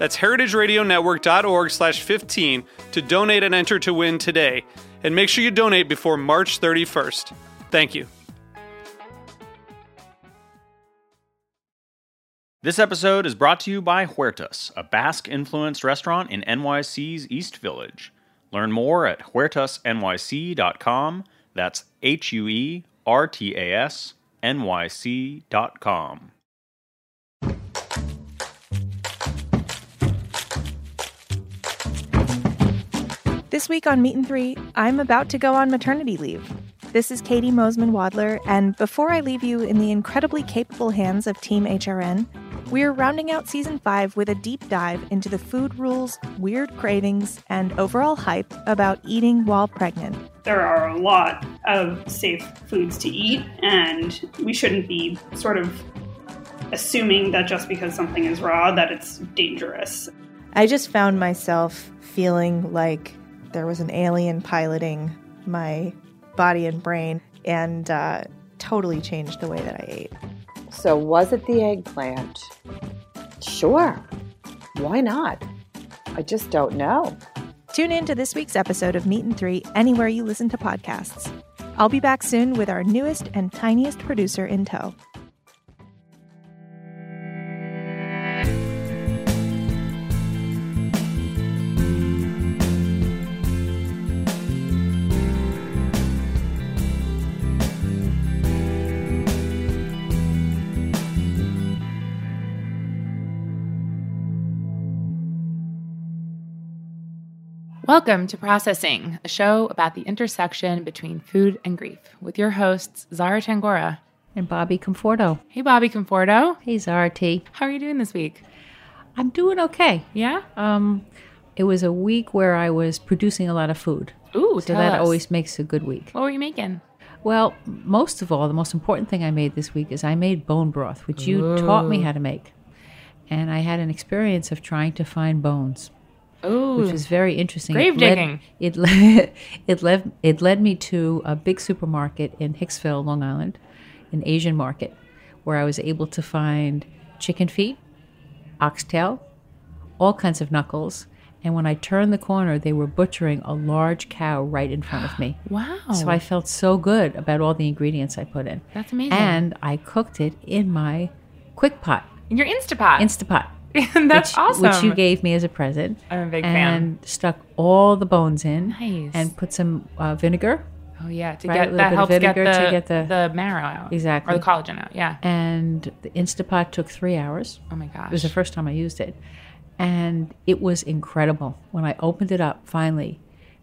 That's heritageradionetwork.org slash 15 to donate and enter to win today. And make sure you donate before March 31st. Thank you. This episode is brought to you by Huertas, a Basque influenced restaurant in NYC's East Village. Learn more at huertasnyc.com. That's H U E R This week on Meat and Three, I'm about to go on maternity leave. This is Katie Mosman Wadler, and before I leave you in the incredibly capable hands of Team HRN, we're rounding out season five with a deep dive into the food rules, weird cravings, and overall hype about eating while pregnant. There are a lot of safe foods to eat, and we shouldn't be sort of assuming that just because something is raw that it's dangerous. I just found myself feeling like there was an alien piloting my body and brain and uh, totally changed the way that I ate. So, was it the eggplant? Sure. Why not? I just don't know. Tune in to this week's episode of Meat and Three anywhere you listen to podcasts. I'll be back soon with our newest and tiniest producer in tow. Welcome to Processing, a show about the intersection between food and grief, with your hosts, Zahra Tangorra and Bobby Conforto. Hey, Bobby Conforto. Hey, Zahra T. How are you doing this week? I'm doing okay. Yeah? Um, it was a week where I was producing a lot of food. Ooh, so that us. always makes a good week. What were you making? Well, most of all, the most important thing I made this week is I made bone broth, which you taught me how to make. And I had an experience of trying to find bones. Ooh. which was very interesting. Grave it led, digging. It led, it led it led me to a big supermarket in Hicksville, Long Island, an Asian market, where I was able to find chicken feet, oxtail, all kinds of knuckles. And when I turned the corner, they were butchering a large cow right in front of me. Wow. So I felt so good about all the ingredients I put in. That's amazing. And I cooked it in my quick pot, In your Instapot. Instapot. And that's which, awesome. Which you gave me as a present. I'm a big fan. and stuck all the bones in. Nice. And put some uh, vinegar. Oh, yeah. To Right, get that helps get the, to get the- the marrow out. Exactly. Or the collagen out. Yeah. And the Instapot took three hours. Oh, my gosh. It was the first time I used it. And it was incredible. When I opened it up finally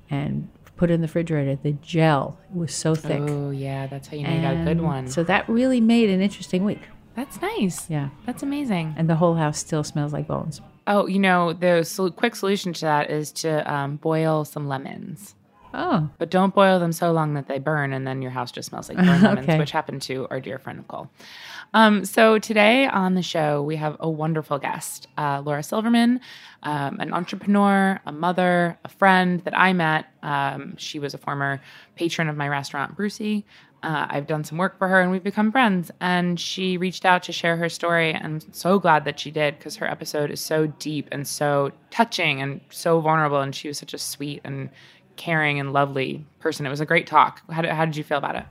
and put it in the refrigerator, the gel was so thick. Oh, yeah. That's how you made a good one. So that really made an interesting week. That's nice. Yeah. That's amazing. And the whole house still smells like bones. Oh, you know, the sol- quick solution to that is to um, boil some lemons. Oh, But don't boil them so long that they burn and then your house just smells like burned lemons, Okay. which happened to our dear friend Nicole. Um, so today on the show, we have a wonderful guest, uh, Laura Silverman, um, an entrepreneur, a mother, a friend that I met. Um, she was a former patron of my restaurant, Brucie. Uh, I've done some work for her and we've become friends. And she reached out to share her story. And I'm so glad that she did because her episode is so deep and so touching and so vulnerable. And she was such a sweet and caring and lovely person. It was a great talk. How did, how did you feel about it?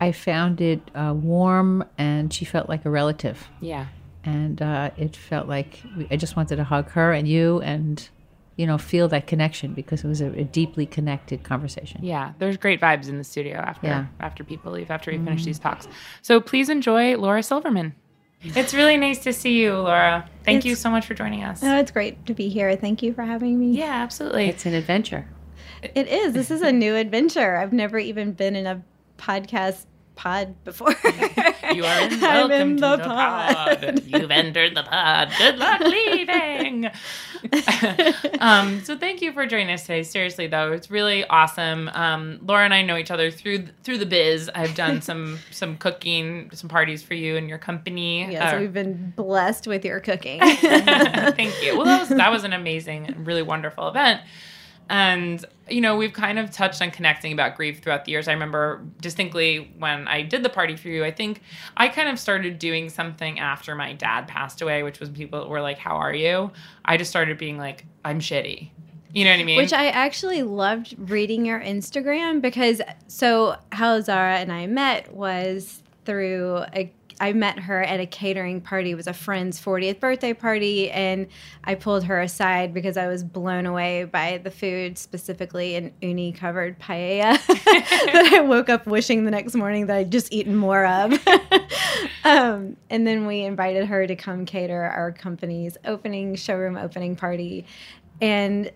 I found it uh, warm and she felt like a relative. Yeah. and uh, it felt like we, I just wanted to hug her and you and you know, feel that connection because it was a, a deeply connected conversation. Yeah, there's great vibes in the studio after Yeah. after people leave after we finish mm-hmm. these talks. So please enjoy Laura Silverman. It's really nice to see you, Laura. Thank you so much for joining us. Oh, it's great to be here. Thank you for having me. yeah, absolutely. It's an adventure. It is. This is a new adventure. I've never even been in a podcast pod before. You are in, welcome in to the the, pod. pod. You've entered the pod. Good luck leaving. um, so thank you for joining us today. Seriously, though, it's really awesome. Um, Laura and I know each other through through the biz. I've done some some cooking, some parties for you and your company. yes, Uh, we've been blessed with your cooking. Thank you. Well, that was that was an amazing, really wonderful event. And you know, we've kind of touched on connecting about grief throughout the years. I remember distinctly when I did the party for you. I think I kind of started doing something after my dad passed away, which was people were like, "How are you?" I just started being like, "I'm shitty." You know what I mean? Which I actually loved reading your Instagram because so how Zahra and I met was through a I met her at a catering party. It was a friend's 40th birthday party and I pulled her aside because I was blown away by the food, specifically an uni covered paella that I woke up wishing the next morning that I'd just eaten more of. um, and then we invited her to come cater our company's opening showroom opening party. And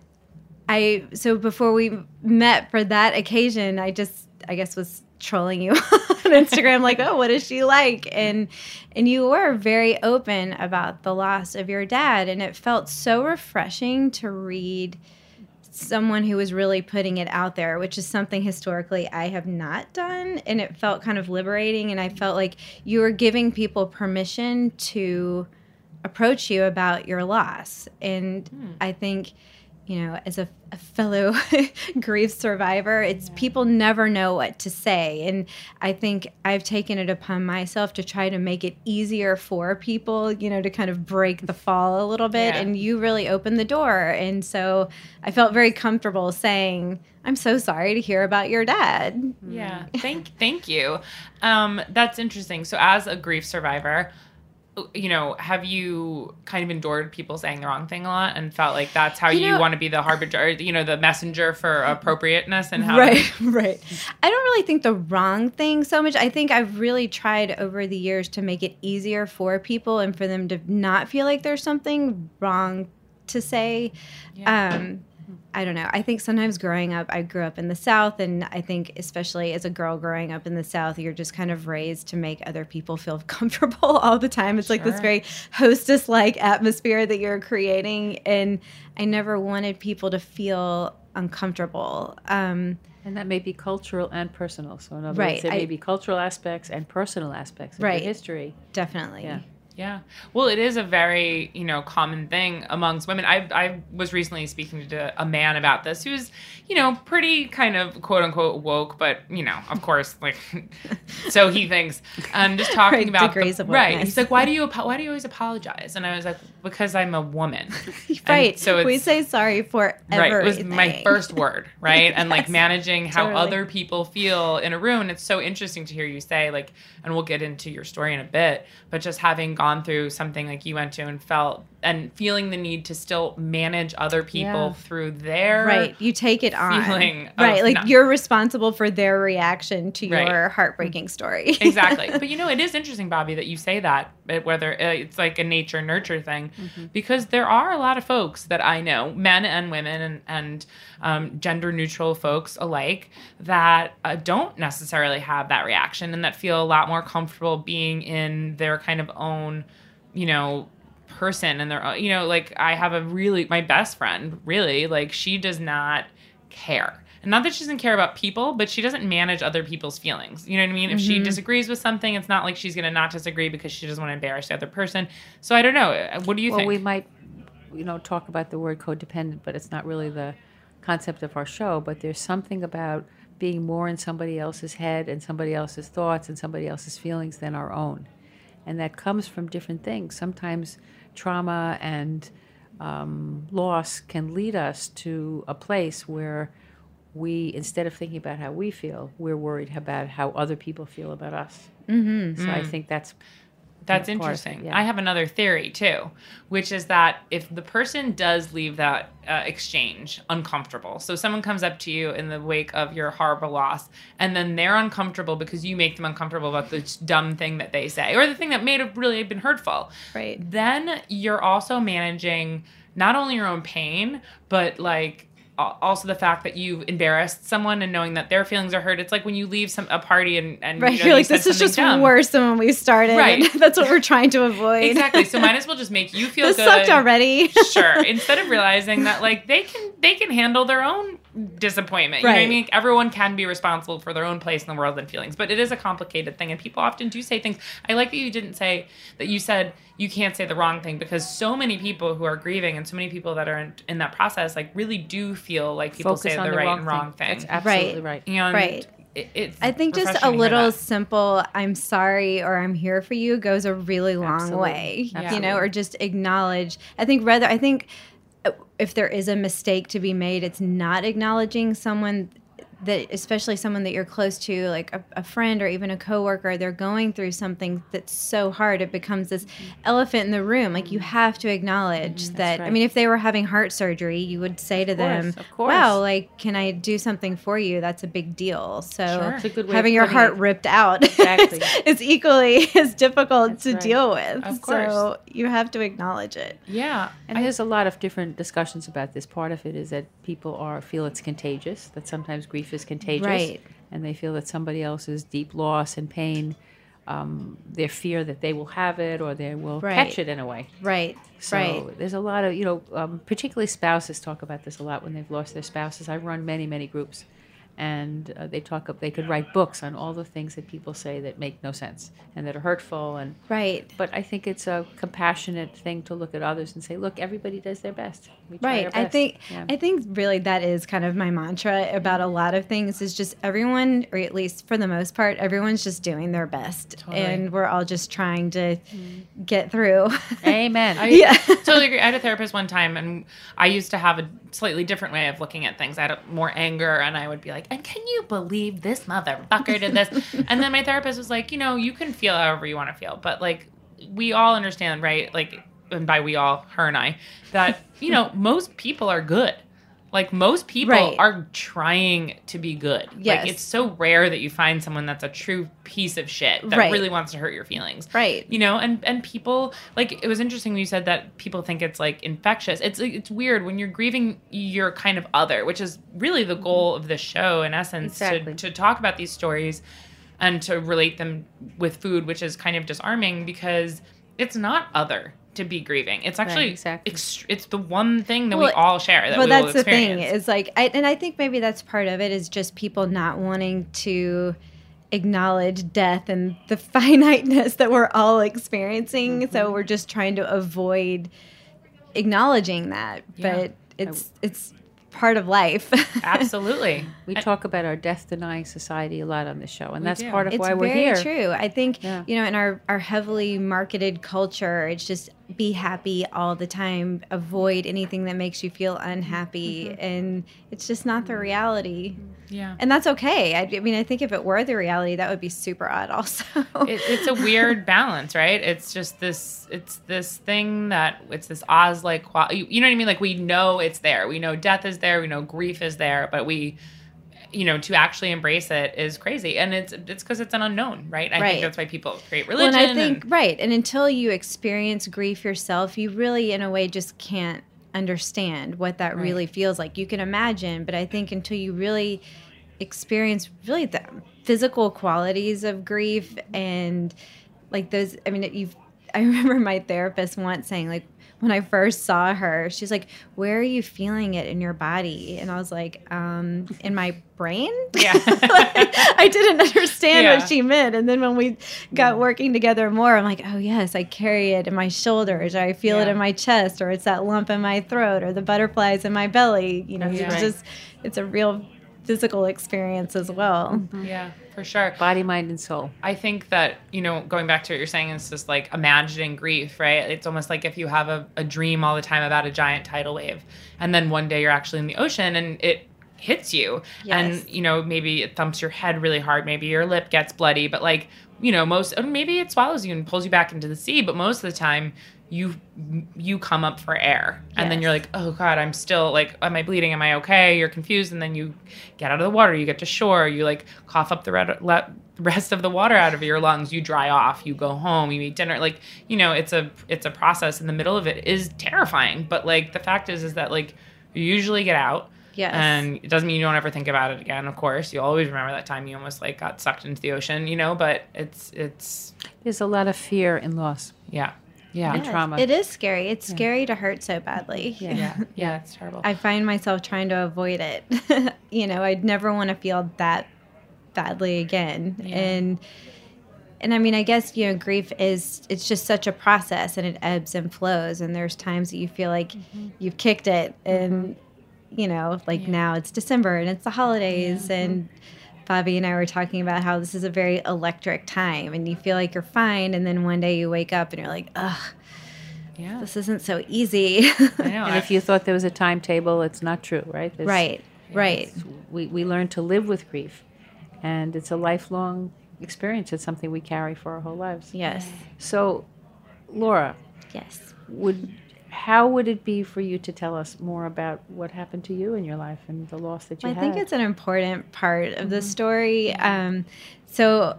I so before we met for that occasion, I just I guess was trolling you on Instagram like, "Oh, what is she like?" Mm-hmm. and and you were very open about the loss of your dad and it felt so refreshing to read someone who was really putting it out there, which is something historically I have not done and it felt kind of liberating and I felt like you were giving people permission to approach you about your loss. And hmm. I think, you know, as a, a fellow grief survivor, it's people never know what to say. And I think I've taken it upon myself to try to make it easier for people, you know, to kind of break the fall a little bit. Yeah. And you really opened the door. And so I felt very comfortable saying, I'm so sorry to hear about your dad. Yeah. Thank thank you. Um, that's interesting. So as a grief survivor, you know, have you kind of endured people saying the wrong thing a lot and felt like that's how You you, know- want to be the harbinger, you know, the messenger for appropriateness and how right right. I don't really think the wrong thing so much. I think i've really tried over the years to make it easier for people and for them to not feel like there's something wrong to say. Um I don't know. I think sometimes growing up, I grew up in the South, and I think, especially as a girl growing up in the South, you're just kind of raised to make other people feel comfortable all the time. It's like this very hostess like atmosphere that you're creating. And I never wanted people to feel uncomfortable. Um, And that may be cultural and personal. So, in other Right, words, there I- may be cultural aspects and personal aspects of Right. history. definitely. Yeah. Yeah. Well, it is a very, you know, common thing amongst women. I, I was recently speaking to a man about this who's, you know, pretty kind of quote unquote woke, but, you know, of course, like, so he thinks, I'm um, just talking Right, about, degrees the, of right. He's like, why do you, why do you always apologize? And I was like, because I'm a woman. Right. so So it's, we say sorry for Right, it was my first word, right? And like managing how totally. other people feel in a room. And it's so interesting to hear you say, like, and we'll get into your story in a bit, but just having gone through something like you went to and felt and feeling the need to still manage other people Yeah. through their Right. You take it on. feeling Right. Like not- you're responsible for their reaction to Right. your heartbreaking story. exactly. But you know, it is interesting, Bobby, that you say that, uh, whether uh, it's like a nature nurture thing, because there are a lot of folks that I know, men and women and, and um, gender neutral folks alike, that uh, don't necessarily have that reaction and that feel a lot more comfortable being in their kind of own, you know, person and their own, you know, like I have a really, my best friend, really, like she does not care. And not that she doesn't care about people, but she doesn't manage other people's feelings. You know what I mean? If she disagrees with something, it's not like she's going to not disagree because she doesn't want to embarrass the other person. So I don't know. Uh, What do you well, think? we might, you know, talk about the word codependent, but it's not really the concept of our show. But there's something about being more in somebody else's head and somebody else's thoughts and somebody else's feelings than our own. And that comes from different things. Sometimes trauma and um, loss can lead us to a place where we, instead of thinking about how we feel, we're worried about how other people feel about us. Mm-hmm. So I think that's That's interesting. yeah. I have another theory too, which is that if the person does leave that uh, exchange uncomfortable, so someone comes up to you in the wake of your horrible loss, and then they're uncomfortable because you make them uncomfortable about this dumb thing that they say or the thing that may have really been hurtful, Right. then you're also managing not only your own pain, but like also the fact that you've embarrassed someone and knowing that their feelings are hurt. It's like when you leave some a party and, and Right. you know, you like, this is just dumb. worse than when we started. Right. That's what we're trying to avoid. Exactly. So might as well just make you feel this good. sucked already. sure. Instead of realizing that like they can they can handle their own disappointment. You know what I Right. mean? Everyone can be responsible for their own place in the world and feelings, but it is a complicated thing and people often do say things. I like that you didn't say that you said you can't say the wrong thing because so many people who are grieving and so many people that are in, in that process like really do feel like people Focus say the, the right wrong and wrong thing. That's absolutely Right. right. and Right. It, it's I think just a refreshing to hear little simple "I'm sorry" or "I'm here for you" goes a really long Absolutely. way. You know, or just acknowledge. I think rather, I think uh, if there is a mistake to be made, it's not acknowledging someone that, especially someone that you're close to, like a, a friend or even a coworker. They're going through something that's so hard. It becomes this mm-hmm. elephant in the room. Like you mm-hmm. have to acknowledge mm-hmm. that. I mean, if they were having heart surgery, you would say to them, course, course. "Wow, like can I do something for you?" That's a big deal. So Sure. A good way having your heart it. ripped out Exactly. is equally as difficult That's to right. deal with. Of course. So you have to acknowledge it. Yeah. And there's a lot of different discussions about this. Part of it is that people are feel it's contagious. That sometimes grief is contagious, Right. and they feel that somebody else's deep loss and pain, um, their fear that they will have it or they will Right. catch it in a way. Right. So right. there's a lot of you know, um, particularly spouses talk about this a lot when they've lost their spouses. I run many many groups, and uh, they talk. Up they could write books on all the things that people say that make no sense and that are hurtful and Right. but I think it's a compassionate thing to look at others and say, look, everybody does their best. We try Right. our I think Yeah. I think really that is kind of my mantra about a lot of things is just everyone or at least for the most part everyone's just doing their best Totally. and we're all just trying to get through. Amen. I Yeah. totally agree. I had a therapist one time, and I used to have a slightly different way of looking at things. I had more anger, and I would be like, "And can you believe this motherfucker did this?" and then my therapist was like, "You know, you can feel however you want to feel, but like, we all understand, right? Like, and by we all, her and I, that you know, most people are good." Like most people Right. are trying to be good. Yes. Like it's so rare that you find someone that's a true piece of shit that Right. really wants to hurt your feelings right. you know and and people like it was interesting when you said that people think it's like infectious it's it's weird when you're grieving you're kind of other which is really the goal mm-hmm. of the show in essence Exactly. to, to talk about these stories and to relate them with food which is kind of disarming because it's not other to be grieving it's actually exactly. ext- it's the one thing that we all share that well, we that's the thing. experience. Is like, I, and I think maybe that's part of it is just people not wanting to acknowledge death and the finiteness that we're all experiencing. Mm-hmm. So we're just trying to avoid acknowledging that. Yeah. But it's it's part of life. absolutely we talk about our death denying society a lot on this show, and that's do. part of it's why we're here. true. I think Yeah. you know in our our heavily marketed culture, it's just be happy all the time, avoid anything that makes you feel unhappy, Mm-hmm. and it's just not the reality. yeah And that's okay. I, I mean, I think if it were the reality, that would be super odd. Also, it, it's a weird balance, right? It's just this, it's this thing that it's this Oz like quality. You know what I mean? Like we know it's there. We know death is there. We know grief is there, but we, you know, to actually embrace it is crazy, and it's it's because it's an unknown, right? I Right. think that's why people create Well, religion. and I think and- right, and until you experience grief yourself, you really, in a way, just can't understand what that really feels like. You can imagine, but I think until you really experience really the physical qualities of grief and like those, I mean, you've. I remember my therapist once saying like. When I first saw her, she's like, "Where are you feeling it in your body?" And I was like, um, "In my brain." Yeah. Like, I didn't understand Yeah. what she meant. And then when we got working together more, I'm like, oh, yes, I carry it in my shoulders, or I feel it in my chest, or it's that lump in my throat, or the butterflies in my belly. You know, it's just, it's a real physical experience as well. Mm-hmm. yeah, for sure. Body, mind, and soul. I think that, you know, going back to what you're saying, it's just like imagining grief, right? It's almost like if you have a, a dream all the time about a giant tidal wave, and then one day you're actually in the ocean and it hits you. Yes. And, you know, maybe it thumps your head really hard, maybe your lip gets bloody, but like you know, most or maybe it swallows you and pulls you back into the sea, but most of the time you you come up for air. And then you're like oh god i'm still like am i bleeding? Am i okay? You're confused. And then you get out of the water. You get to shore. You like cough up the red, le- rest of the water out of your lungs. You dry off. You go home. You eat dinner. Like you know it's a it's a process in the middle of it. Is terrifying. But like the fact is is that like you usually get out. Yes. and it doesn't mean you don't ever think about it again of course. You always remember that time you almost like got sucked into the ocean you know? But it's it's There's a lot of fear and loss. Yeah yeah and trauma. It is scary. It's scary to hurt so badly. Yeah. yeah yeah it's terrible I find myself trying to avoid it. you know, I'd never want to feel that badly again. And and I mean, I guess you know, grief is it's just such a process, and it ebbs and flows. And there's times that you feel like mm-hmm. you've kicked it, and mm-hmm. you know, like now it's December and it's the holidays, and mm-hmm. Bobby and I were talking about how this is a very electric time, and you feel like you're fine, and then one day you wake up and you're like, ugh, yeah this isn't so easy. I know and if you thought there was a timetable, it's not true, right? There's- right, right. We, we learn to live with grief, and it's a lifelong experience. It's something we carry for our whole lives. Yes, So, Laura, yes. would how would it be for you to tell us more about what happened to you in your life and the loss that you have? I had? think it's an important part of the story. Um, so,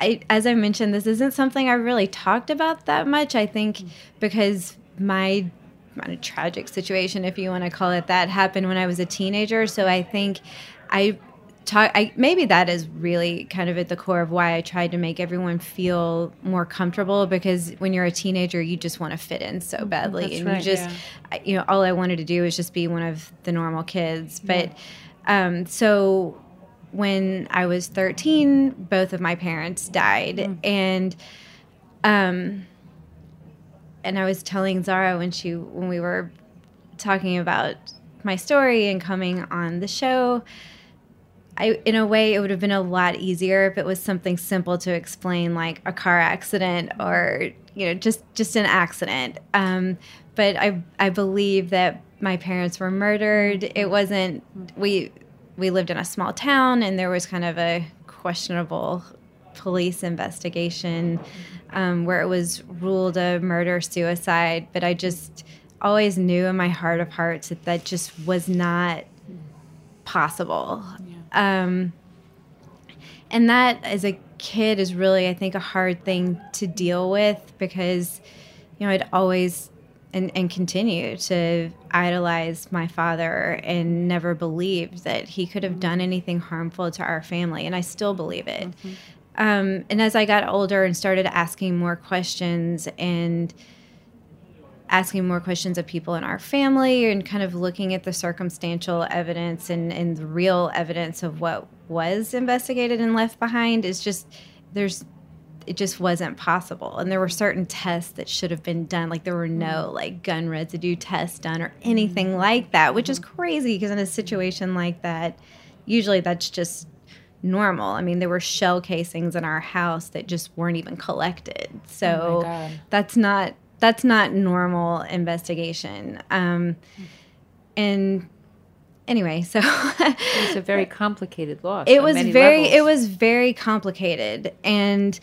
I, as I mentioned, this isn't something I really talked about that much. I think because my kind of tragic situation, if you want to call it that, happened when I was a teenager. So I think I talk. I, maybe that is really kind of at the core of why I tried to make everyone feel more comfortable. Because when you're a teenager, you just want to fit in so badly, That's and right, you just, I- you know, all I wanted to do was just be one of the normal kids. But um, so when I was 13, both of my parents died, and um, and I was telling Zahra when she when we were talking about my story and coming on the show. I, in a way, it would have been a lot easier if it was something simple to explain, like a car accident or you know just just an accident. Um, but I I believe that my parents were murdered. It wasn't we we lived in a small town and there was kind of a questionable police investigation um, where it was ruled a murder suicide. But I just always knew in my heart of hearts that that just was not possible. Um, and that as a kid is really, I think, a hard thing to deal with because, you know, I'd always and, and continue to idolize my father and never believed that he could have done anything harmful to our family. And I still believe it. Um, and as I got older and started asking more questions and asking more questions of people in our family and kind of looking at the circumstantial evidence and, and the real evidence of what was investigated and left behind is just there's it just wasn't possible. And there were certain tests that should have been done. Like there were no mm-hmm. like gun residue tests done or mm-hmm. anything like that which is mm-hmm. crazy because in a situation like that usually that's just normal. I mean there were shell casings in our house that just weren't even collected. Oh so God. that's not that's not normal investigation um and anyway so It was a very complicated loss. it was very levels. it was very complicated and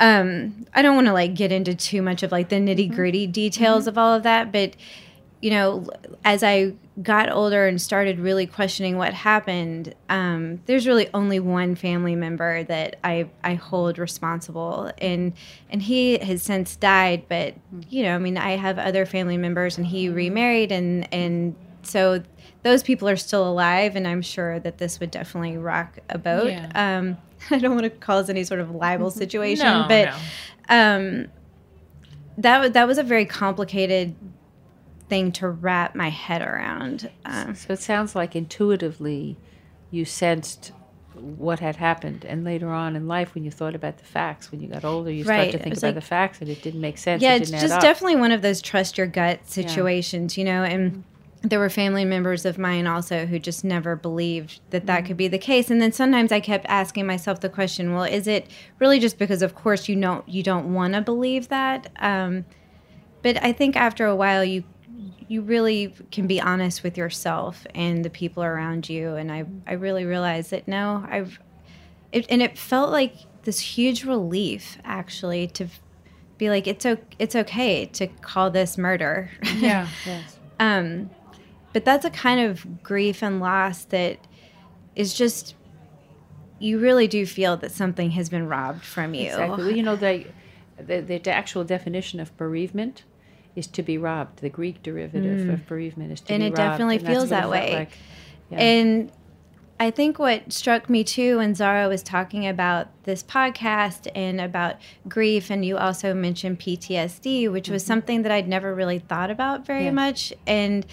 um i don't want to like get into too much of like the nitty gritty details of all of that but you know as i got older and started really questioning what happened um there's really only one family member that i i hold responsible and and he has since died but you know i mean i have other family members and he remarried and and so those people are still alive and i'm sure that this would definitely rock a boat Yeah. um i don't want to cause any sort of libel situation No, but no. um that that was a very complicated thing to wrap my head around um, So it sounds like intuitively you sensed what had happened, and later on in life, when you thought about the facts, when you got older, you Right, start to think about like- the facts, and it didn't make sense. yeah it it's just definitely one of those trust your gut situations you know and there were family members of mine also who just never believed that that could be the case and then sometimes i kept asking myself the question well is it really just because of course you don't you don't want to believe that? Um, but i think after a while you you really can be honest with yourself and the people around you and i i really realized that no i've it, and it felt like this huge relief actually to be like it's o- it's okay to call this murder. Yeah. um, but that's a kind of grief and loss that is just you really do feel that something has been robbed from you. Exactly. Well, you know, the, the, the actual definition of bereavement is to be robbed. The Greek derivative of bereavement is to Mm. And be it robbed. definitely and that's feels that way. like. Yeah. And I think what struck me too when Zahra was talking about this podcast and about grief, and you also mentioned PTSD, which was something that I'd never really thought about very Yeah. much. And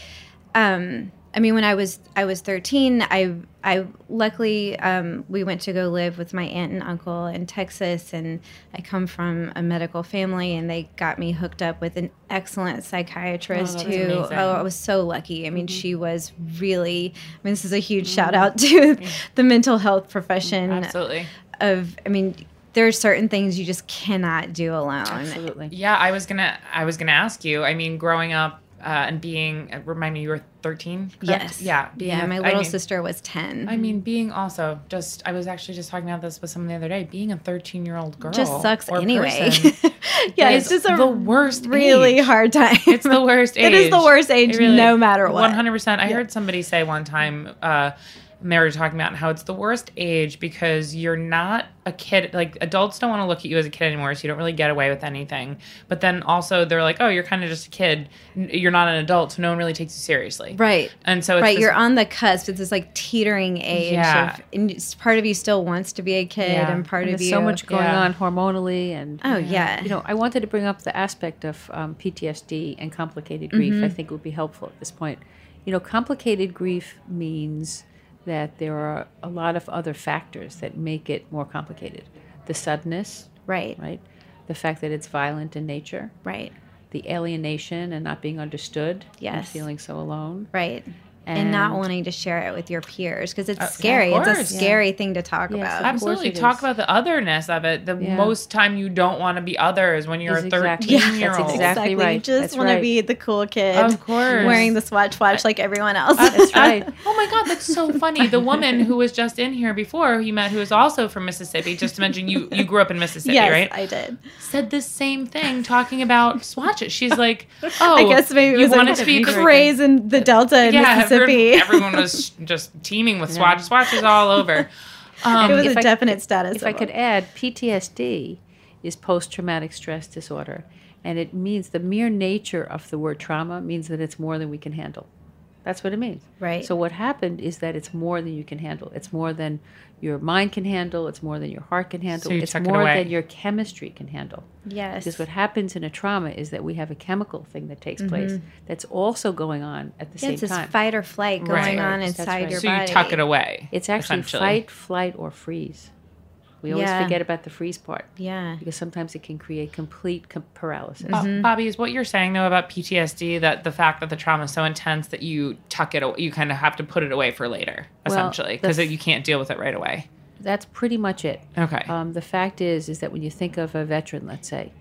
um, I mean, when I was I was thirteen, I I luckily um, we went to go live with my aunt and uncle in Texas, and I come from a medical family, and they got me hooked up with an excellent psychiatrist that's who oh I was so lucky. I mean, she was really. I mean, this is a huge shout out to the mental health profession Absolutely. of. I mean, there are certain things you just cannot do alone. Absolutely. Yeah, I was gonna I was gonna ask you. I mean, growing up uh, and being uh, remind me you were thirteen. Yes. Yeah. being Yeah, a- my I little mean- sister was ten. I mean, being also just, I was actually just talking about this with someone the other day. Being a 13 year old girl just sucks anyway. yeah, it's just a the worst really age. hard time. It's the worst age. It is the worst age, really- no matter what. 100%. I heard somebody say one time, uh, they were talking about how it's the worst age because you're not a kid. Like, adults don't want to look at you as a kid anymore, so you don't really get away with anything. But then also, they're like, oh, you're kind of just a kid. You're not an adult, so no one really takes you seriously. Right. And so it's right, this- you're on the cusp. It's this like teetering age. Yeah. Of, and it's- part of you still wants to be a kid, Yeah. and part And of there's you. so much going Yeah. on hormonally and Oh yeah. you know i wanted to bring up the aspect of um, ptsd and complicated grief i think would be helpful at this point you know complicated grief means that there are a lot of other factors that make it more complicated the suddenness right. right the fact that it's violent in nature Right. the alienation and not being understood yes, and feeling so alone Right. And, not wanting to share it with your peers because it's Uh, scary. of It's a course. scary thing to talk Yes, about. Absolutely. Talk is. about the otherness of it. The Yeah. most time you don't want to be other is when you're Is a exactly- 13 year that's old. exactly You just That's want to be the cool kid. Of course. Wearing the swatch watch like everyone else. that's right Oh my God, that's so funny. The woman who was just in here before, who you met, who is also from Mississippi, just to mention you, you grew up in Mississippi, yes, right? I did. Said the same thing talking about swatches. She's like, oh, I guess maybe it you was wanted a to be the craze in the Delta in yeah, Mississippi. everyone was just teeming with swatch swatches all over. Um, it was a I- definite status. If I could add, PTSD is post traumatic stress disorder. And it means the mere nature of the word trauma means that it's more than we can handle. That's what it means. Right. So, what happened is that it's more than you can handle. It's more than your mind can handle. It's more than your heart can handle. you it's took it more away. than your chemistry can handle. yes, Because what happens in a trauma is that we have a chemical thing that takes place that's also going on at the Mm-hmm. yeah, it's same this time. fight or flight going Right. on inside right. your so body. you tuck it away. It's actually fight, flight, or freeze. We always Yeah. forget about the freeze part Yeah. because sometimes it can create complete com- paralysis. Uh, Bobby, is what you're saying though about PTSD that the fact that the trauma is so intense that you tuck it, aw- you kind of have to put it away for later, Well, essentially, the because f- you can't deal with it right away. That's pretty much it. Okay. Um, the fact is, is that when you think of a veteran, let's say,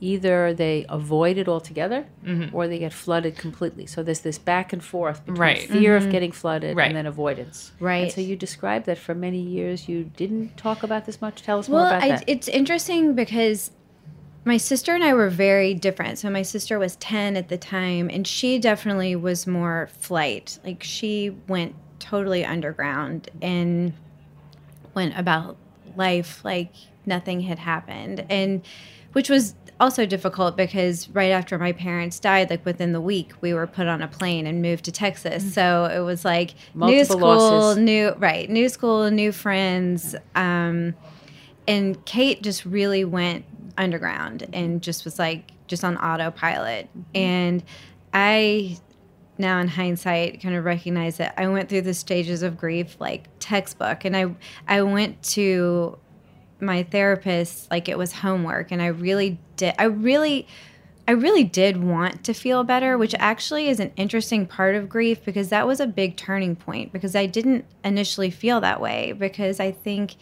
either they avoid it altogether Mm-hmm. or they get flooded completely. So there's this back and forth between Right. fear of getting flooded Right. and then avoidance. Right. And so you described that for many years you didn't talk about this much. Tell us more about I, that. it's interesting because my sister and I were very different. So my sister was 10 at the time, and she definitely was more flight. Like she went totally underground and went about life like nothing had happened. And which was also difficult because right after my parents died, like within the week, we were put on a plane and moved to Texas. Mm-hmm. So it was like new school, losses. new right, new school, new friends. Um, and Kate just really went underground mm-hmm. and just was like just on autopilot. Mm-hmm. And I now in hindsight kind of recognize that I went through the stages of grief like textbook and I I went to my therapist like it was homework and I really did I really I really did want to feel better, which actually is an interesting part of grief because that was a big turning point because I didn't initially feel that way because I think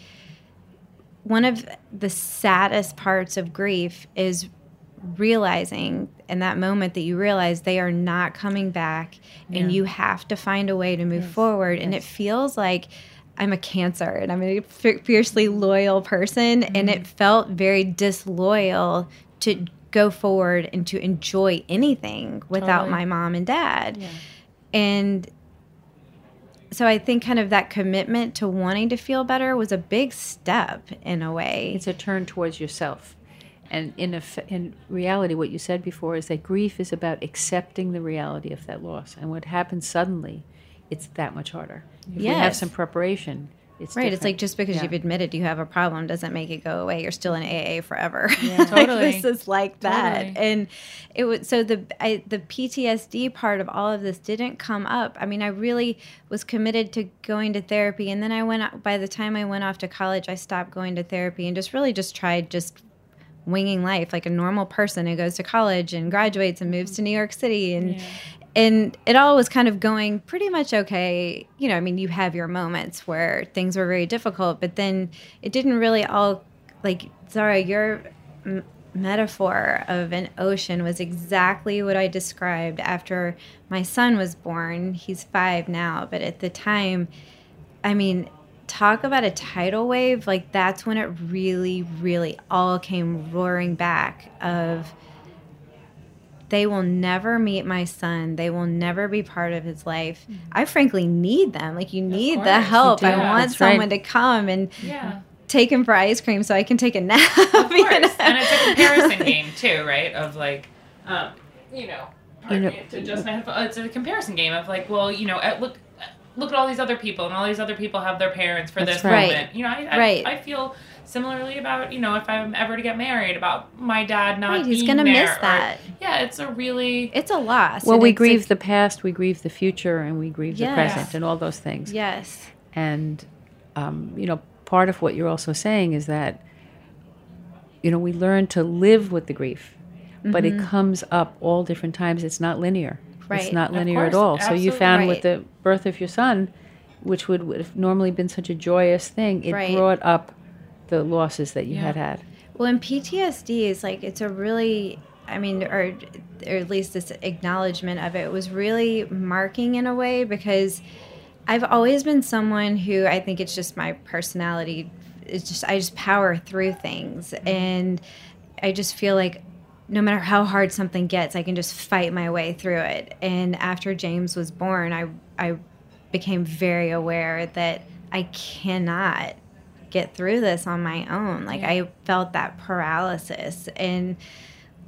one of the saddest parts of grief is realizing in that moment that you realize they are not coming back and you have to find a way to move forward and it feels like I'm a cancer and I'm a fiercely loyal person. And mm-hmm. it felt very disloyal to go forward and to enjoy anything without Totally. my mom and dad. And so I think kind of that commitment to wanting to feel better was a big step in a way. It's a turn towards yourself. And in, eff- in reality, what you said before is that grief is about accepting the reality of that loss. And what happens suddenly, it's that much harder. If you have some preparation, it's Right. It's different. like just because Yeah. you've admitted you have a problem doesn't make it go away. You're still in AA forever. Totally. like, this is like that. Totally. And it was so the I, the PTSD part of all of this didn't come up. I mean, I really was committed to going to therapy, and then I went. By the time I went off to college, I stopped going to therapy and just really just tried just winging life like a normal person who goes to college and graduates and moves mm-hmm. to New York City and and it all was kind of going pretty much okay. You know, I mean, you have your moments where things were very difficult, but then it didn't really all like Zahra, your m- metaphor of an ocean was exactly what I described after my son was born. He's 5 now, but at the time I mean, talk about a tidal wave. Like that's when it really, really all came roaring back of they will never meet my son. They will never be part of his life. I frankly need them. Like you need the help. I want That's right. someone to come and Yeah. take him for ice cream so I can take a nap. Of you course. know? and it's a comparison game too, right? Of like, um, you know, pardon know- to just headphone- it's a comparison game of like, well, you know, at, look, look at all these other people, and all these other people have their parents for That's this right. moment. You know, I, I, Right. I feel similarly about you know if I'm ever to get married about my dad not Right, he's being gonna there, miss or- that. yeah, it's a really It's a loss. well, and we it's a- grieve the past, we grieve the future, and we grieve Yes. the present, and all those things. Yes. And, um, you know, part of what you're also saying is that, you know, we learn to live with the grief, but it comes up all different times. It's not linear. Mm-hmm. Right. It's not Of linear at course, all. So you found right. with the birth of your son, which would, would have normally been such a joyous thing, it Right. brought up the losses that you Yeah. had had. Well, and PTSD is like it's a really, I mean, or, or at least this acknowledgement of it was really marking in a way because I've always been someone who I think it's just my personality. It's just I just power through things, mm-hmm. and I just feel like no matter how hard something gets, I can just fight my way through it. And after James was born, I I became very aware that I cannot get through this on my own. Like I felt that paralysis. And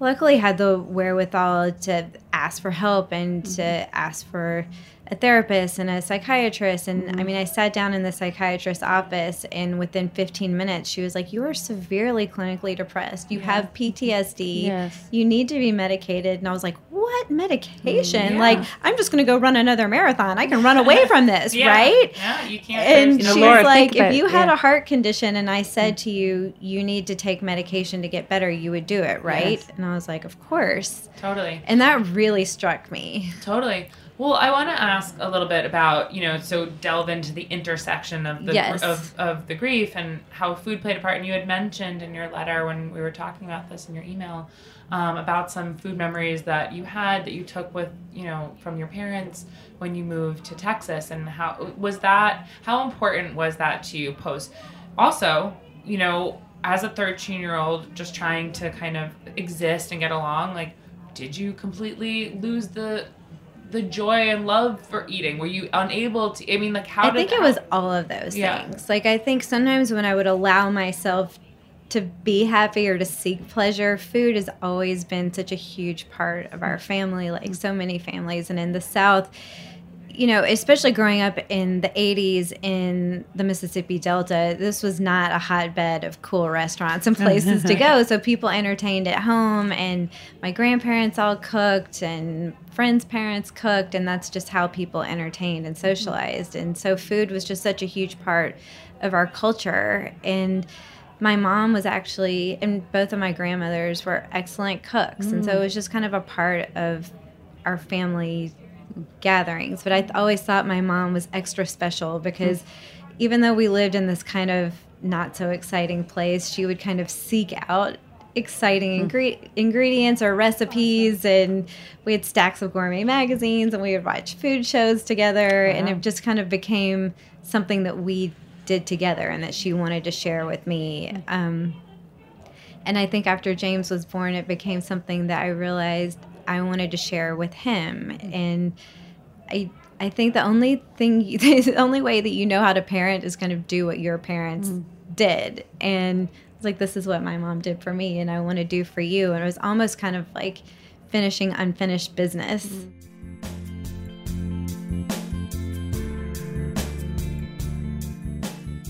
luckily had the wherewithal to ask for help and to mm-hmm. ask for a therapist and a psychiatrist and I mm-hmm. mean I sat down in the psychiatrist's office and within 15 minutes she was like you are severely clinically depressed you have PTSD Yes. you need to be medicated and I was like what medication Yeah. like I'm just going to go run another marathon I can run away from this yeah, right Yeah, you can't. and You know, she's no- Laura, like, think about if it, you had yeah. a heart condition and I said mm. to you, you need to take medication to get better, you would do it, right? Yes. And I was like, of course. totally. And that really struck me. Totally. Well, I want to ask a little bit about, you know, so delve into the intersection of the Yes. of, of the grief and how food played a part. And you had mentioned in your letter when we were talking about this in your email um, about some food memories that you had that you took with, you know, from your parents when you moved to Texas, and how was that? How important was that to you post? Also, you know, as a 13 year old just trying to kind of exist and get along, like, did you completely lose the the joy and love for eating? Were you unable to? I mean, like, how did I think it was all of those Yeah. things. Like, I think sometimes when I would allow myself to be happy or to seek pleasure, food has always been such a huge part of our family, like so many families. And in the South, you know, especially growing up in the 80s in the Mississippi Delta, this was not a hotbed of cool restaurants and places to go. So people entertained at home, and my grandparents all cooked, and friends' parents cooked, and that's just how people entertained and mm-hmm. socialized. And so food was just such a huge part of our culture. And my mom was actually, and both of my grandmothers were excellent cooks. And so it mm. was just kind of a part of our family gatherings, but I th- always thought my mom was extra special hmm. because even though we lived in this kind of not so exciting place, she would kind of seek out exciting hmm. ingre- ingredients or recipes and we had stacks of gourmet magazines and we would watch food shows together and uh-huh. it just kind of became something that we did together and that she wanted to share with me. Hmm. Um, and I think after James was born, it became something that I realized I wanted to share with him. Mm-hmm. And I, I think the only thing, you, the only way that you know how to parent is kind of do what your parents mm-hmm. did. And it's like, this is what my mom did for me, and I want to do for you. And it was almost kind of like finishing unfinished business. Mm-hmm.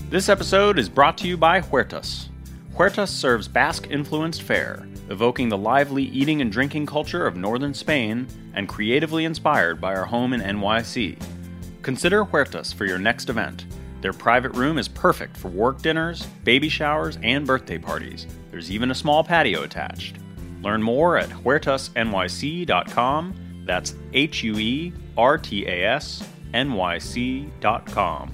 This episode is brought to you by Huertas. Huertas serves Basque influenced fare, evoking the lively eating and drinking culture of northern Spain and creatively inspired by our home in NYC. Consider Huertas for your next event. Their private room is perfect for work dinners, baby showers, and birthday parties. There's even a small patio attached. Learn more at huertasnyc.com. That's H U E R T A S N Y C.com.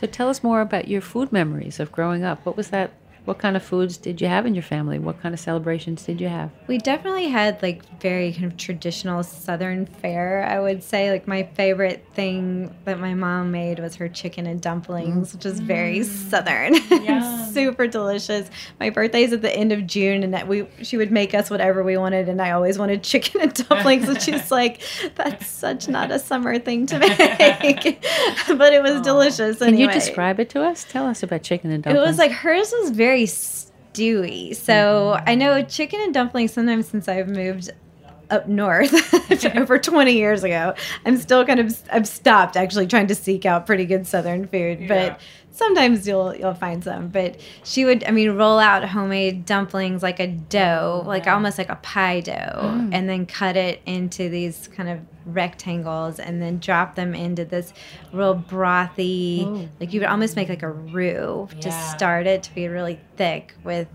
So tell us more about your food memories of growing up. What was that? What kind of foods did you have in your family? What kind of celebrations did you have? We definitely had like very kind of traditional Southern fare, I would say. Like my favorite thing that my mom made was her chicken and dumplings, which is very mm. Southern. Yeah. Super delicious. My birthday's at the end of June, and we she would make us whatever we wanted, and I always wanted chicken and dumplings. and she's like, "That's such not a summer thing to make," but it was delicious. Can you describe it to us? Tell us about chicken and dumplings. It was like hers was very stewy. So mm-hmm. I know chicken and dumplings sometimes since I've moved up north over 20 years ago, I'm still kind of I've stopped actually trying to seek out pretty good southern food, but sometimes you'll you'll find some. But she would I mean roll out homemade dumplings like a dough, like almost like a pie dough, and then cut it into these kind of rectangles and then drop them into this real brothy like you would almost make like a roux to start it to be really thick with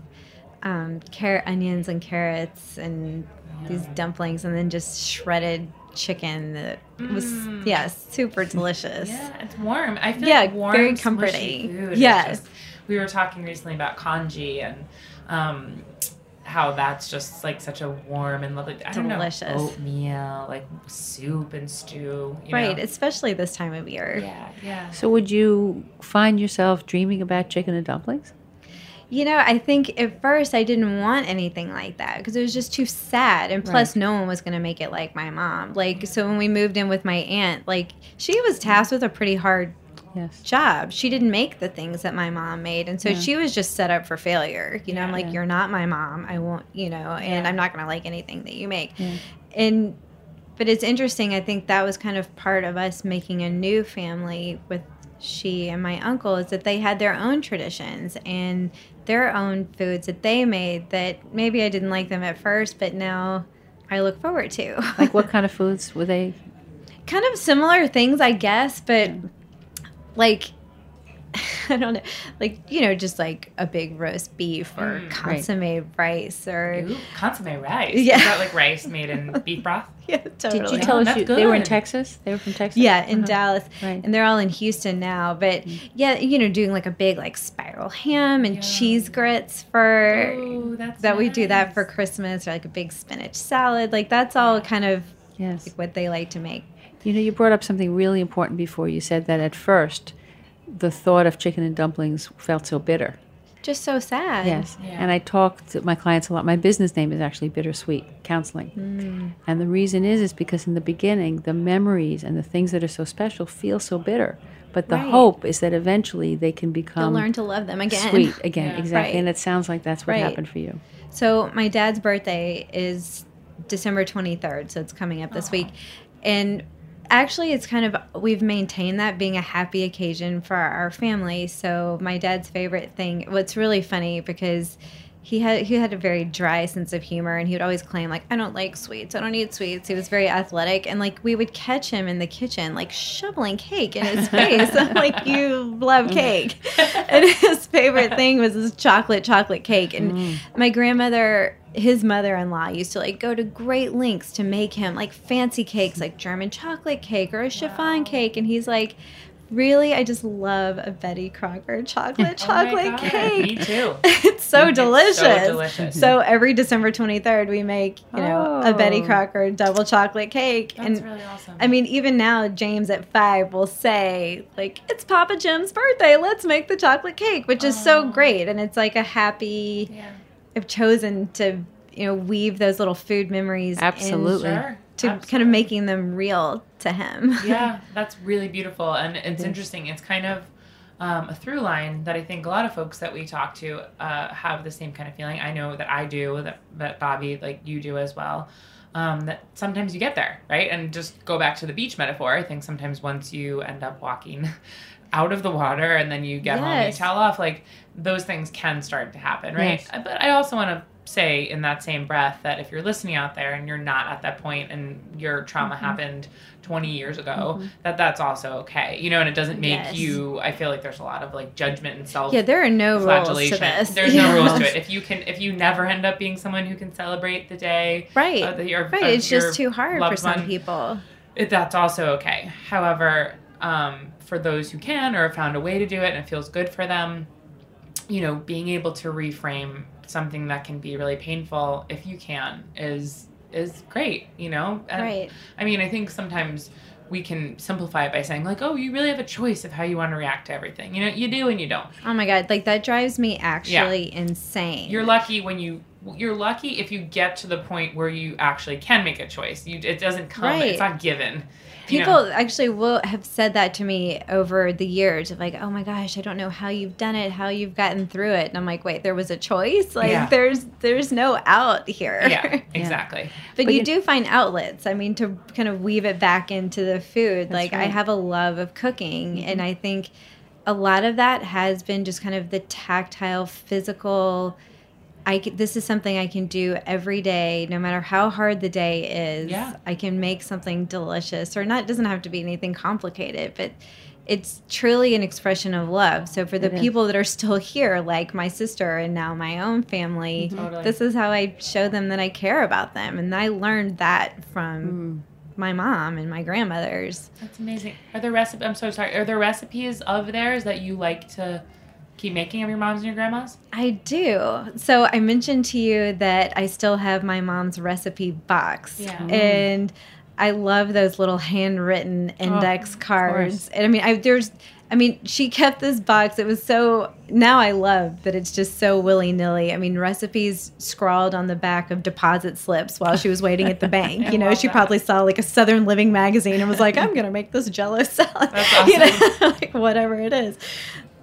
um, carrot onions and carrots and these dumplings and then just shredded chicken that was yeah super delicious Yeah, it's warm. I feel Yeah, like warm, very smushy comforting. Food Yes. just- we were talking recently about congee and um, how that's just like such a warm and lovely. I don't know, Delicious. oatmeal, like soup and stew. You right know? especially this time of year Yeah, yeah. so would you find yourself dreaming about chicken and dumplings? You know, I think at first I didn't want anything like that because it was just too sad. And plus, no one was going to make it like my mom. Like, so when we moved in with my aunt, like, she was tasked with a pretty hard Yes. job. She didn't make the things that my mom made. And so she was just set up for failure. You know, I'm like, you're not my mom. I won't, you know, and I'm not going to like anything that you make. And, but it's interesting. I think that was kind of part of us making a new family with she and my uncle is that they had their own traditions and their own foods that they made that maybe I didn't like them at first, but now I look forward to. Like what kind of foods were they? kind of similar things, I guess, but like I don't know, like you know, just like a big roast beef or consomme rice or Ooh, consomme rice. Yeah. Is that like rice made in beef broth? yeah, totally. Did you tell us you, they were in. Texas? They were from Texas. Yeah, in Uh-huh. Dallas, Right. and they're all in Houston now. But yeah, you know, doing like a big like spiral ham and cheese grits for Ooh, that's that we do that for. Christmas, or like a big spinach salad. Like that's all kind of Yes. like what they like to make. You know, you brought up something really important before. You said that at first, the thought of chicken and dumplings felt so bitter. Just so sad. Yes. Yeah. And I talk to my clients a lot. My business name is actually Bittersweet Counseling. Mm. And the reason is is because in the beginning, the memories and the things that are so special feel so bitter. But the Right. hope is that eventually they can They'll become learn to love them again. sweet again. Yeah. Exactly. Right. And it sounds like that's what Right. happened for you. So my dad's birthday is December 23rd, so it's coming up this week. And actually it's kind of we've maintained that being a happy occasion for our family. So my dad's favorite thing what's really funny because he had he had a very dry sense of humor and he would always claim like I don't like sweets. I don't eat sweets. He was very athletic and like we would catch him in the kitchen like shoveling cake in his face. I'm like you love cake. Mm. and his favorite thing was this chocolate chocolate cake and mm. my grandmother his mother-in-law used to like go to great lengths to make him like fancy cakes like German chocolate cake or a chiffon cake and he's like really, I just love a Betty Crocker chocolate Oh chocolate God, cake. Me too. It's so It's delicious. so delicious. So every December 23rd, we make, you know, a Betty Oh. Crocker double chocolate cake. That's and really awesome. I mean, even now, James at five will say, like, it's Papa Jim's birthday. Let's make the chocolate cake, which is so oh. great. And it's like a happy, yeah, I've chosen to, you know, weave those little food memories in Absolutely. sure. To kind of making them real to him. yeah, that's really beautiful, and it's interesting. It's kind of um, a through line that I think a lot of folks that we talk to uh, have the same kind of feeling. I know that I do, that, that Bobby, like you do as well. Um, that sometimes you get there, right? And just go back to the beach metaphor. I think sometimes once you end up walking out of the water and then you get home and you Yes. towel off, like those things can start to happen, right? Yes. But I also want to say in that same breath that if you're listening out there and you're not at that point and your trauma Mm-hmm. happened 20 years ago, that that's also okay. You know, and it doesn't make Yes. you I feel like there's a lot of like judgment and self Yeah, there are no rules to this. There's Yeah. no rules to it. If you can if you never end up being someone who can celebrate the day Right. uh, that your- right. of It's just too hard for some one, people. it, that's also okay. However, um, for those who can or have found a way to do it and it feels good for them, you know, being able to reframe something that can be really painful, if you can, is is great. You know, And, Right. I mean, I think sometimes we can simplify it by saying like, "Oh, you really have a choice of how you want to react to everything." You know, you do and you don't. Oh my god, like that drives me actually insane. You're lucky when you you're lucky if you get to the point where you actually can make a choice. You it doesn't come. Right. It's not given. you know? People actually will have said that to me over the years of like, oh my gosh, I don't know how you've done it, how you've gotten through it. And I'm like, wait, there was a choice? Like Yeah. there's there's no out here. yeah, exactly. but, But you you- do find outlets. I mean, to kind of weave it back into the food. like I have a love of cooking mm-hmm. and I think a lot of that has been just kind of the tactile, physical I this is something I can do every day, no matter how hard the day is. Yeah. I can make something delicious, or not. It doesn't have to be anything complicated, but it's truly an expression of love. So for the people that are still here, like my sister and now my own family, Totally. this is how I show them that I care about them, and I learned that from Mm. my mom and my grandmothers. That's amazing. Are there recipe? I'm so sorry. Are there recipes of theirs that you like to keep making of your mom's and your grandma's? I do. So I mentioned to you that I still have my mom's recipe box. Yeah. Mm. And I love those little handwritten oh, index of cards. And I mean, I there's I mean, she kept this box. It was so now I love that it's just so willy-nilly. I mean, recipes scrawled on the back of deposit slips while she was waiting at the bank. You know, she that. probably saw like a Southern Living magazine and was like, "I'm going to make this jello salad." That's You know, like whatever it is.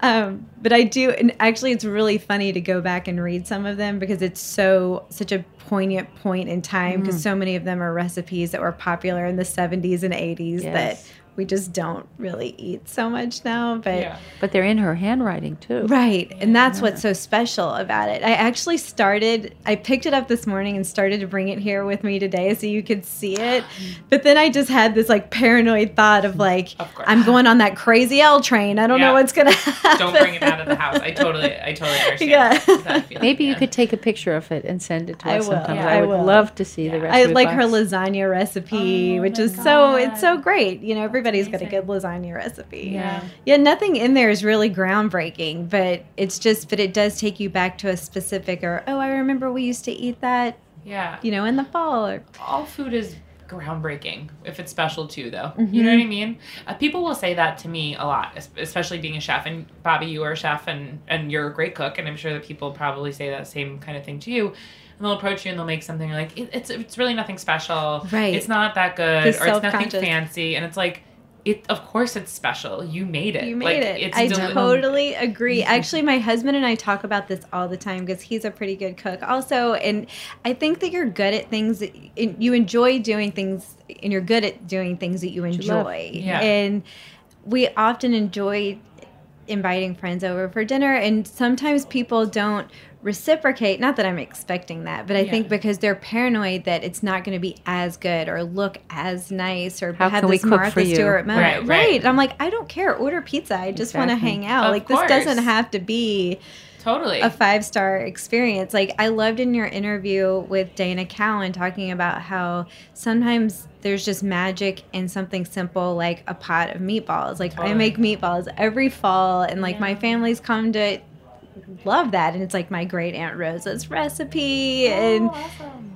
Um, but I do, and actually, it's really funny to go back and read some of them because it's so such a poignant point in time because so many of them are recipes that were popular in the 70s and 80s Yes. that we just don't really eat so much now. But Yeah. But they're in her handwriting too. Right. And that's what's so special about it. I actually started, I picked it up this morning and started to bring it here with me today so you could see it. But then I just had this like paranoid thought of like, Of. I'm going on that crazy L train. I don't Yeah. know what's going to happen. Don't bring it out of the house. I totally, I totally understand. Yeah. that feeling, Maybe you could take a picture of it and send it to I us will. sometimes. Yeah, I I would will. love to see the Yeah. rest I of like her lasagna recipe, Oh which my is so it's so great. You know, everybody's got a good lasagna recipe. Yeah. Yeah, nothing in there is really groundbreaking, but it's just but it does take you back to a specific or oh, I remember we used to eat that, Yeah. you know, in the fall or all food is groundbreaking if it's special too though you know what i mean uh, people will say that to me a lot especially being a chef and bobby you are a chef and and you're a great cook and i'm sure that people probably say that same kind of thing to you and they'll approach you and they'll make something like it, it's it's really nothing special Right. it's not that good or it's nothing fancy and it's like it of course it's special you made it You Like, made it. it's I deli- totally agree. Mm-hmm. Actually, my husband and I talk about this all the time because he's a pretty good cook, also. And I think that you're good at things. That, you enjoy doing things, and you're good at doing things that you enjoy. Yeah. And we often enjoy inviting friends over for dinner, and sometimes people don't reciprocate. Not that I'm expecting that, but I Yeah. think because they're paranoid that it's not going to be as good or look as nice or How have this cook Martha for you? Stewart moment. Right, right. I'm like, I don't care. Order pizza. I just want to hang out. Of like this doesn't have to be Totally. a five star experience. Like I loved in your interview with Dana Cowin talking about how sometimes there's just magic in something simple like a pot of meatballs. Like I make meatballs every fall, and like my family's come to love that, and it's like my great aunt Rosa's recipe, oh, and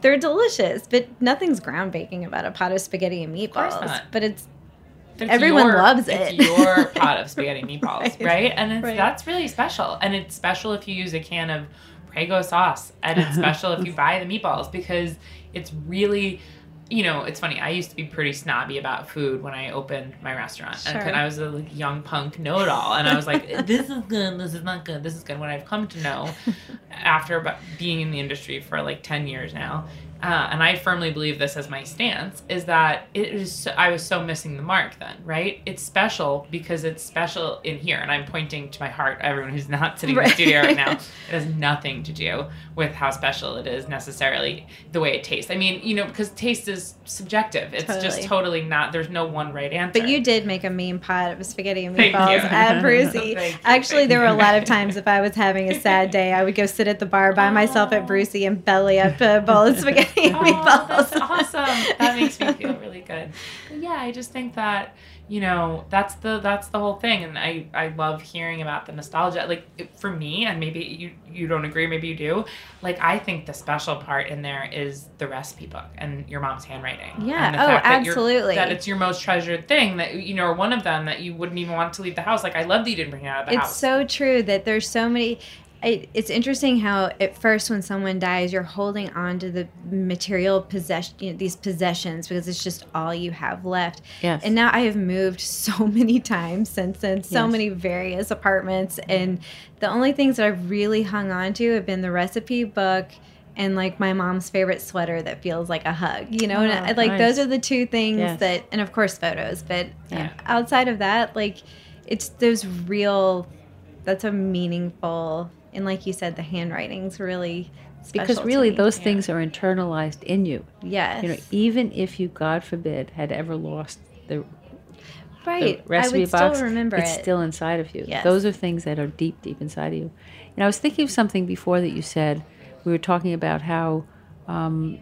they're delicious. But nothing's ground baking about a pot of spaghetti and meatballs. But it's It's Everyone your- loves it. it's your pot of spaghetti meatballs, Right. right? And it's, Right. that's really special. And it's special if you use a can of Prego sauce, and it's special if you buy the meatballs because it's really. You know, it's funny. I used to be pretty snobby about food when I opened my restaurant, Sure. and I was a like, young punk know-it-all, and I was like, "This is good. This is not good. This is good." When I've come to know, after about being in the industry for like ten years now, uh, and I firmly believe this as my stance, is that it is. So, I was so missing the mark then, right? It's special because it's special in here, and I'm pointing to my heart. Everyone who's not sitting in the studio right now, it has nothing to do with how special it is necessarily the way it tastes. I mean, you know, because taste is subjective. It's just Totally. totally not. There's no one right answer. But you did make a mean pot of spaghetti and meatballs at Brucie. Actually, there were a lot of times if I was having a sad day, I would go sit at the bar by myself at Brucie and belly up a bowl of spaghetti Oh, meatballs. that's awesome. That makes me feel really good. But yeah, I just think that you know that's the that's the whole thing, and I I love hearing about the nostalgia. Like it- for me, and maybe you you don't agree, maybe you do. Like I think the special part in there is the recipe book and your mom's handwriting. Yeah. And the Oh, fact that absolutely. That it's your most treasured thing that you know, or one of them that you wouldn't even want to leave the house. Like I love that you didn't bring it out of the It's house. It's so true that there's so many. I, it's interesting how at first when someone dies, you're holding on to the material possession, you know, these possessions because it's just all you have left. Yes. And now I have moved so many times since then, so Yes. many various apartments, and the only things that I've really hung on to have been the recipe book. And like my mom's favorite sweater that feels like a hug, you know, and Oh, I, like nice. those are the two things Yes. that, and of course photos, but uh, Yeah. outside of that, like it's those real that's a meaningful and like you said the handwriting's really special because really me. those things are internalized in you. yes You know, even if you, God forbid, had ever lost the, the right recipe i would box, still remember it's it still inside of you. Yes. Those are things that are deep, deep inside of you. And I was thinking of something before that you said. We were talking about how um,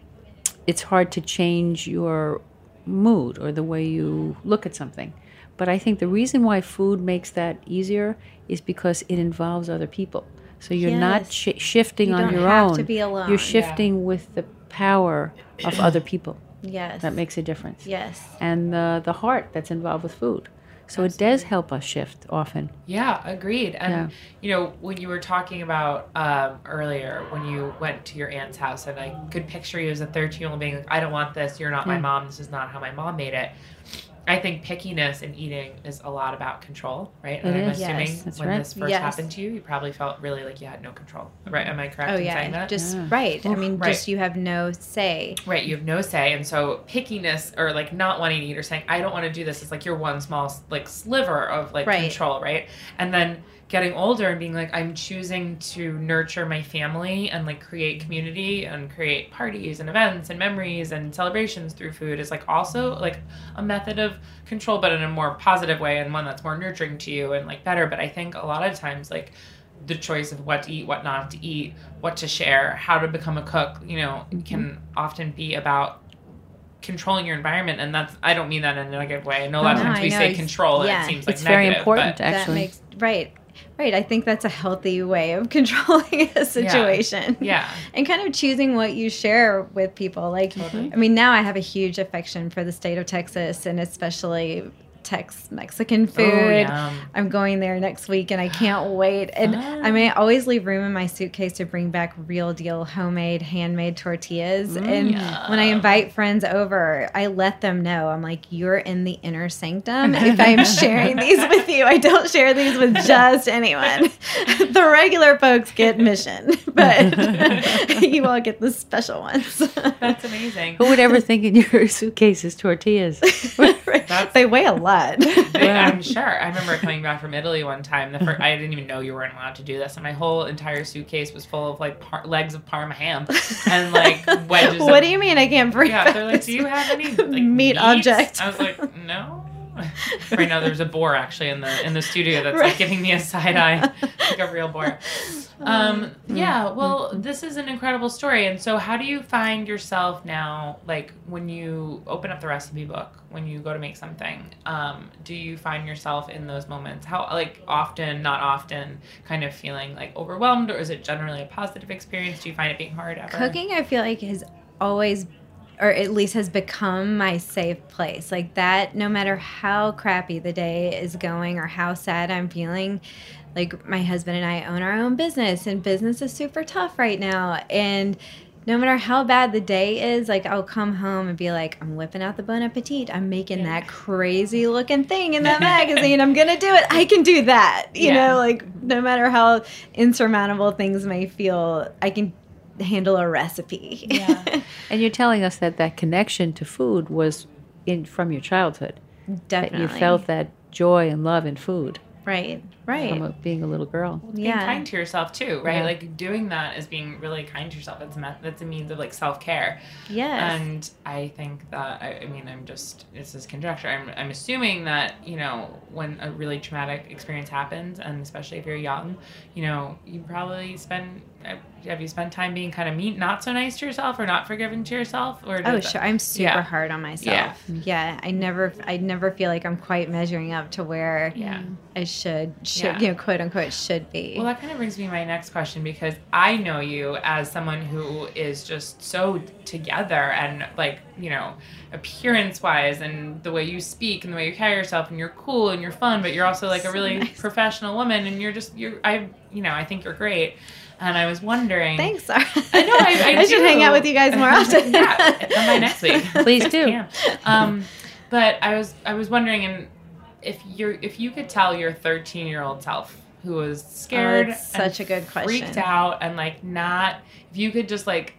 it's hard to change your mood or the way you look at something. But I think the reason why food makes that easier is because it involves other people. So you're not Yes. sh- shifting You on don't your have own. to be alone. You're Yeah. shifting with the power of other people. yes That makes a difference. yes And the, the heart that's involved with food. So it does help us shift often. Yeah, agreed. And Yeah. you know, when you were talking about um, earlier, when you went to your aunt's house, and I could picture you as a thirteen-year-old being like, "I don't want this. You're not my mom. This is not how my mom made it." I think pickiness in eating is a lot about control, right? And It I'm is. assuming Yes. When right. this first Yes. happened to you, you probably felt really like you had no control, right? Mm-hmm. Am I correct oh in saying that? just Yeah. right i mean Right. just you have no say Right, you have no say, and so pickiness or like not wanting to eat or saying I don't want to do this is like your one small like sliver of like Right. control, right? And then getting older and being like I'm choosing to nurture my family and like create community and create parties and events and memories and celebrations through food is like also like a method of control, but in a more positive way and one that's more nurturing to you and like better. But I think a lot of times like the choice of what to eat, what not to eat, what to share, how to become a cook, you know, mm-hmm. can often be about controlling your environment. And that's, I don't mean that in a negative way. I know a lot of No, times we say It's- control and yeah. it seems like It's very important, but- actually. that makes right right i think that's a healthy way of controlling a situation Yeah. and kind of choosing what you share with people like Totally. i mean now i have a huge affection for the state of texas and especially tex mexican food. Oh, i'm going there next week and i can't wait. And Fun. i may always leave room in my suitcase to bring back real deal homemade handmade tortillas. Mm, and when i invite friends over i let them know. I'm like you're in the inner sanctum if i'm sharing these with you. I don't share these with just anyone. The regular folks get mission but you all get the special ones. That's amazing. Who would ever think in your suitcase is tortillas? they weigh a lot They- I'm sure. I remember coming back from Italy one time. The first, I didn't even know you weren't allowed to do this, and my whole entire suitcase was full of like par- legs of Parma ham and like wedges. what of, do you mean i can't bring Yeah, they're like, "Do you have any like, meat object?" I was like, "No." right now there's a boar actually in the in the studio that's like giving me a side eye, like a real boar. Um, yeah, well, this is an incredible story. And so, how do you find yourself now, like when you open up the recipe book, when you go to make something? Um, do you find yourself in those moments? How, like, often, not often, kind of feeling like overwhelmed, or is it generally a positive experience? Do you find it being hard ever? Cooking, I feel like, has always, or at least has become my safe place. Like that, no matter how crappy the day is going or how sad I'm feeling, like my husband and I own our own business, and business is super tough right now. And no matter how bad the day is, like I'll come home and be like, I'm whipping out the Bon Appetit. I'm making that crazy looking thing in that magazine. I'm gonna do it. I can do that. You Yeah. know, like no matter how insurmountable things may feel, I can handle a recipe. Yeah. And you're telling us that that connection to food was in from your childhood. Definitely. That you felt that joy and love in food right. Right. from a, being a little girl. being yeah. kind to yourself too, right? Yeah. Like doing that is being really kind to yourself. It's a me- that's a means of like self care. Yes. And I think that I, I mean I'm just this is conjecture. I'm I'm assuming that you know when a really traumatic experience happens, and especially if you're young, you know you probably spend have you spent time being kind of mean, not so nice to yourself, or not forgiving to yourself, or Oh sure, I'm super Yeah. hard on myself. Yeah. yeah, I never, I never feel like I'm quite measuring up to where Yeah. I should, should, Yeah. you know, quote unquote, should be. Well, that kind of brings me to my next question because I know you as someone who is just so together and like, you know, appearance wise and the way you speak and the way you carry yourself and you're cool and you're fun, but you're also like a So really nice. professional woman and you're just, you're, I, you know, I think you're great. And I was wondering. Thanks, Sarah. I know, I, I, should do. hang out with you guys more often. yeah, come by next week. Please do. Um, but I was I was wondering, and if you're if you could tell your 13 year old self who was scared, Oh, that's and such a good question, freaked out, and like not, if you could just like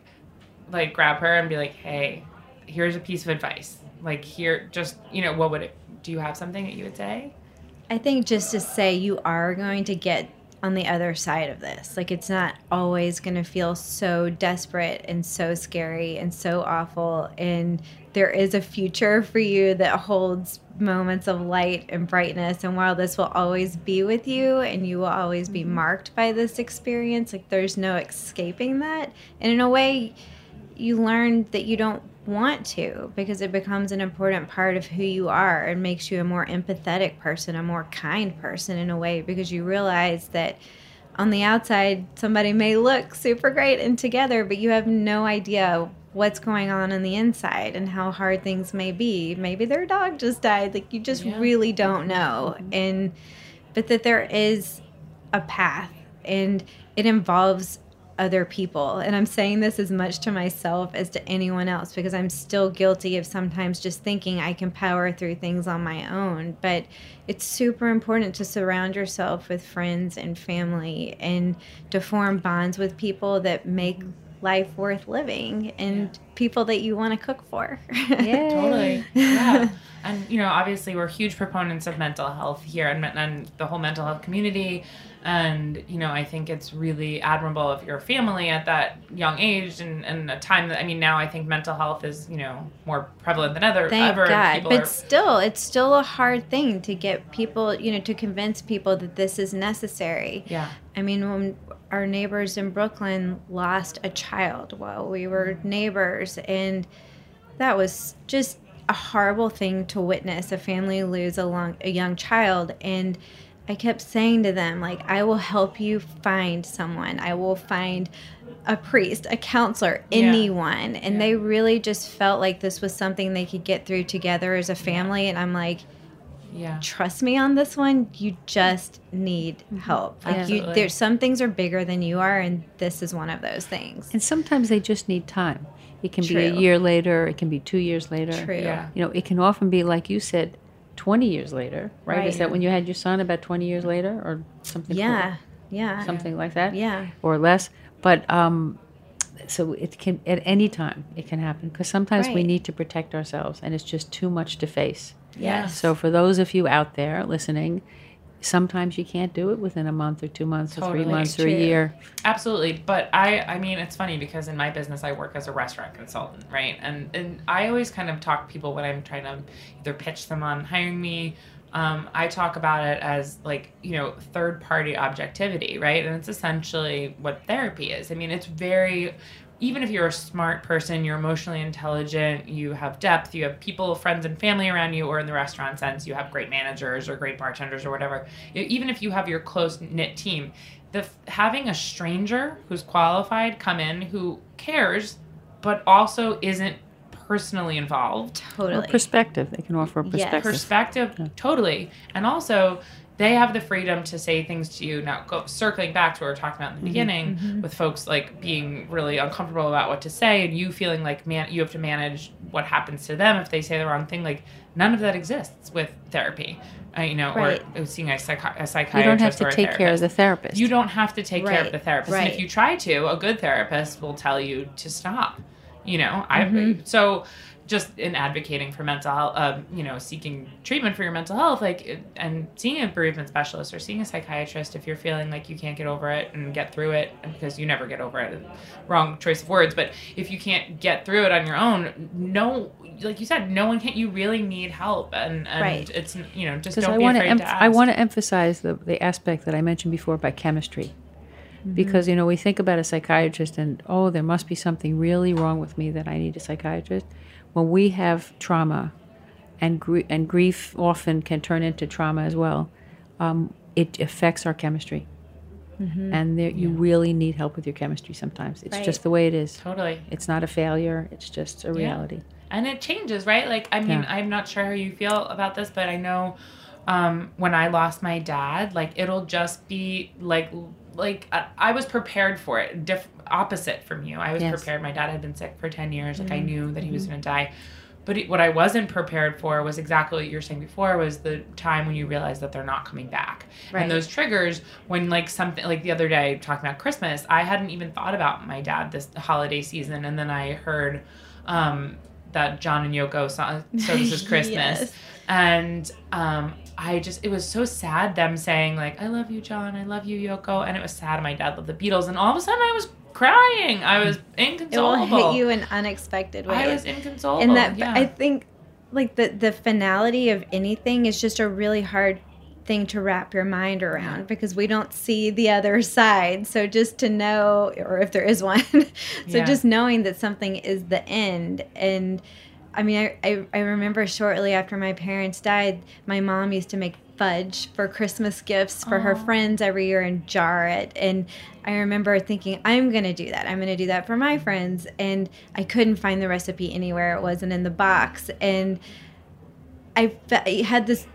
like grab her and be like, hey, here's a piece of advice. Like here, just you know, what would it? Do you have something that you would say? I think just to say you are going to get on the other side of this. Like it's not always going to feel so desperate and so scary and so awful. And there is a future for you that holds moments of light and brightness. And while this will always be with you and you will always be mm-hmm. marked by this experience, like there's no escaping that. And in a way, you learn that you don't want to because it becomes an important part of who you are and makes you a more empathetic person, a more kind person in a way because you realize that on the outside somebody may look super great and together, but you have no idea what's going on on the inside and how hard things may be. Maybe their dog just died. Like you just Yeah. really don't mm-hmm. know. And but that there is a path and it involves other people. And I'm saying this as much to myself as to anyone else because I'm still guilty of sometimes just thinking I can power through things on my own. But it's super important to surround yourself with friends and family and to form bonds with people that make life worth living and people that you want to cook for. Yeah. Totally. Yeah. and, you know, obviously, we're huge proponents of mental health here and, and the whole mental health community. And, you know, I think it's really admirable of your family at that young age and, and a time that, I mean, now I think mental health is, you know, more prevalent than ever. Thank ever. God. people But are- still, it's still a hard thing to get people, you know, to convince people that this is necessary. yeah. I mean, when our neighbors in Brooklyn lost a child while we were mm-hmm. neighbors, and that was just a horrible thing to witness a family lose a, long, a young child. And I kept saying to them, like, I will help you find someone. I will find a priest, a counselor, Yeah. anyone. And Yeah. they really just felt like this was something they could get through together as a family. And I'm like, Yeah. trust me on this one. You just need mm-hmm. help. Like you, Absolutely. there's some things are bigger than you are, and this is one of those things. And sometimes they just need time. It can be a year later, it can be two years later. True. Yeah. You know, it can often be, like you said, 20 years later, right? Is that when you had your son about 20 years later or something? Yeah, yeah, Something like that? yeah. Or less. But, um, so it can, at any time, it can happen because sometimes we need to protect ourselves and it's just too much to face. Yes. So for those of you out there listening, sometimes you can't do it within a month or two months or three months or a year. Absolutely, but I I mean it's funny because in my business I work as a restaurant consultant, right? And and I always kind of talk to people when I'm trying to either pitch them on hiring me. Um, I talk about it as like you know third party objectivity, right? And it's essentially what therapy is. I mean, it's very even if you're a smart person, you're emotionally intelligent, you have depth, you have people, friends, and family around you, or in the restaurant sense, you have great managers or great bartenders or whatever. Even if you have your close knit team, the having a stranger who's qualified come in who cares, but also isn't personally involved Or Totally. perspective. They can offer a Yes. perspective. perspective totally and also they have the freedom to say things to you now go circling back to what we were talking about in the beginning with folks like being really uncomfortable about what to say and you feeling like man you have to manage what happens to them if they say the wrong thing like none of that exists with therapy uh, you know Right. or seeing a, psychi- a psychiatrist you don't have to take care of the therapist. You don't have to take care of the therapist. And if you try to, a good therapist will tell you to stop. You know, I Mm-hmm. so just in advocating for mental health, um, you know, seeking treatment for your mental health, like, and seeing a bereavement specialist or seeing a psychiatrist if you're feeling like you can't get over it and get through it, because you never get over it. Wrong choice of words, but if you can't get through it on your own, no, like you said, no one can. You really need help, and and Right. it's you know just don't I be afraid to ask. I want to emphasize the the aspect that I mentioned before by chemistry, Mm-hmm. because you know we think about a psychiatrist and oh there must be something really wrong with me that I need a psychiatrist. When we have trauma, and gr- and grief often can turn into trauma as well, um, it affects our chemistry. And there, you really need help with your chemistry sometimes. It's Right. just the way it is. totally. It's not a failure. It's just a reality. and it changes right like i mean Yeah. i'm not sure how you feel about this but i know um, when i lost my dad like it'll just be like like I, I was prepared for it diff- opposite from you i was Yes. prepared my dad had been sick for 10 years like i knew that he was going to die but it, what i wasn't prepared for was exactly what you were saying before was the time when you realize that they're not coming back Right. and those triggers when like something like the other day talking about christmas i hadn't even thought about my dad this holiday season and then i heard um, that John and Yoko song, So This Is Christmas. Yes. And um, I just, it was so sad them saying, like, I love you, John, I love you, Yoko. And it was sad. My dad loved the Beatles. And all of a sudden I was crying. I was inconsolable. It will hit you in unexpected ways. I was inconsolable. and that yeah. I think like the the finality of anything is just a really hard thing to wrap your mind around because we don't see the other side. So just to know or if there is one. so Yeah. just knowing that something is the end and I mean I, I, I remember shortly after my parents died, my mom used to make fudge for Christmas gifts for her friends every year and jar it. And I remember thinking, I'm going to do that. I'm going to do that for my friends. And I couldn't find the recipe anywhere. It wasn't in the box. And I had this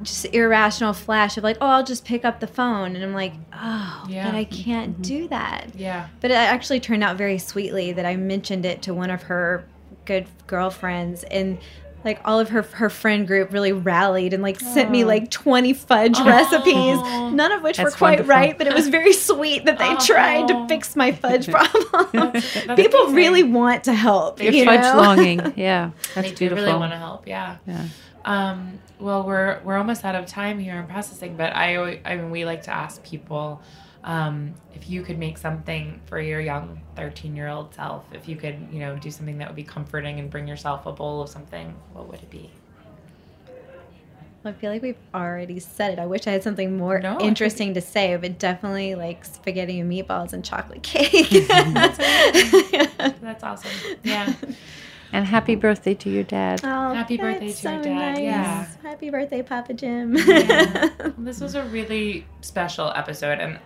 just irrational flash of like, oh, I'll just pick up the phone. And I'm like, oh, Yeah. but I can't mm-hmm. do that. yeah. But it actually turned out very sweetly that I mentioned it to one of her good girlfriends and like all of her her friend group really rallied and like sent me like 20 fudge recipes none of which were quite wonderful. right but it was very sweet that they tried to fix my fudge problem That's- that's people amazing. really want to help Your you fudge know? longing. Yeah, that's they do beautiful. really want to help. Yeah. Yeah. Um, well, we're we're almost out of time here in processing, but I I mean we like to ask people um, if you could make something for your young 13 year old self, if you could you know do something that would be comforting and bring yourself a bowl of something, what would it be? I feel like we've already said it. I wish I had something more No, I think- interesting to say, but definitely like spaghetti and meatballs and chocolate cake. That's awesome. Yeah. And happy birthday to your dad. Oh, Happy birthday that's to your dad, nice. yeah. Happy birthday, Papa Jim. Yeah. this was a really special episode, and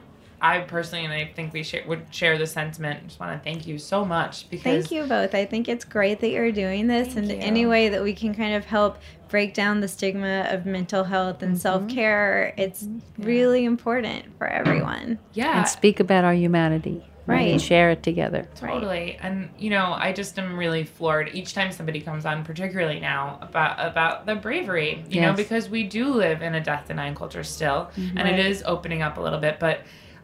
I personally, and I think we share, would share the sentiment. Just want to thank you so much because Thank you both. I think it's great that you're doing this, Thank and you. any way that we can kind of help break down the stigma of mental health Mm-hmm. and self care, it's really important for everyone. Yeah, And speak about our humanity. Right. And share it together. Totally. And you know, I just am really floored each time somebody comes on, particularly now, about about the bravery, you know, because we do live in a death denying culture still. And it is opening up a little bit, but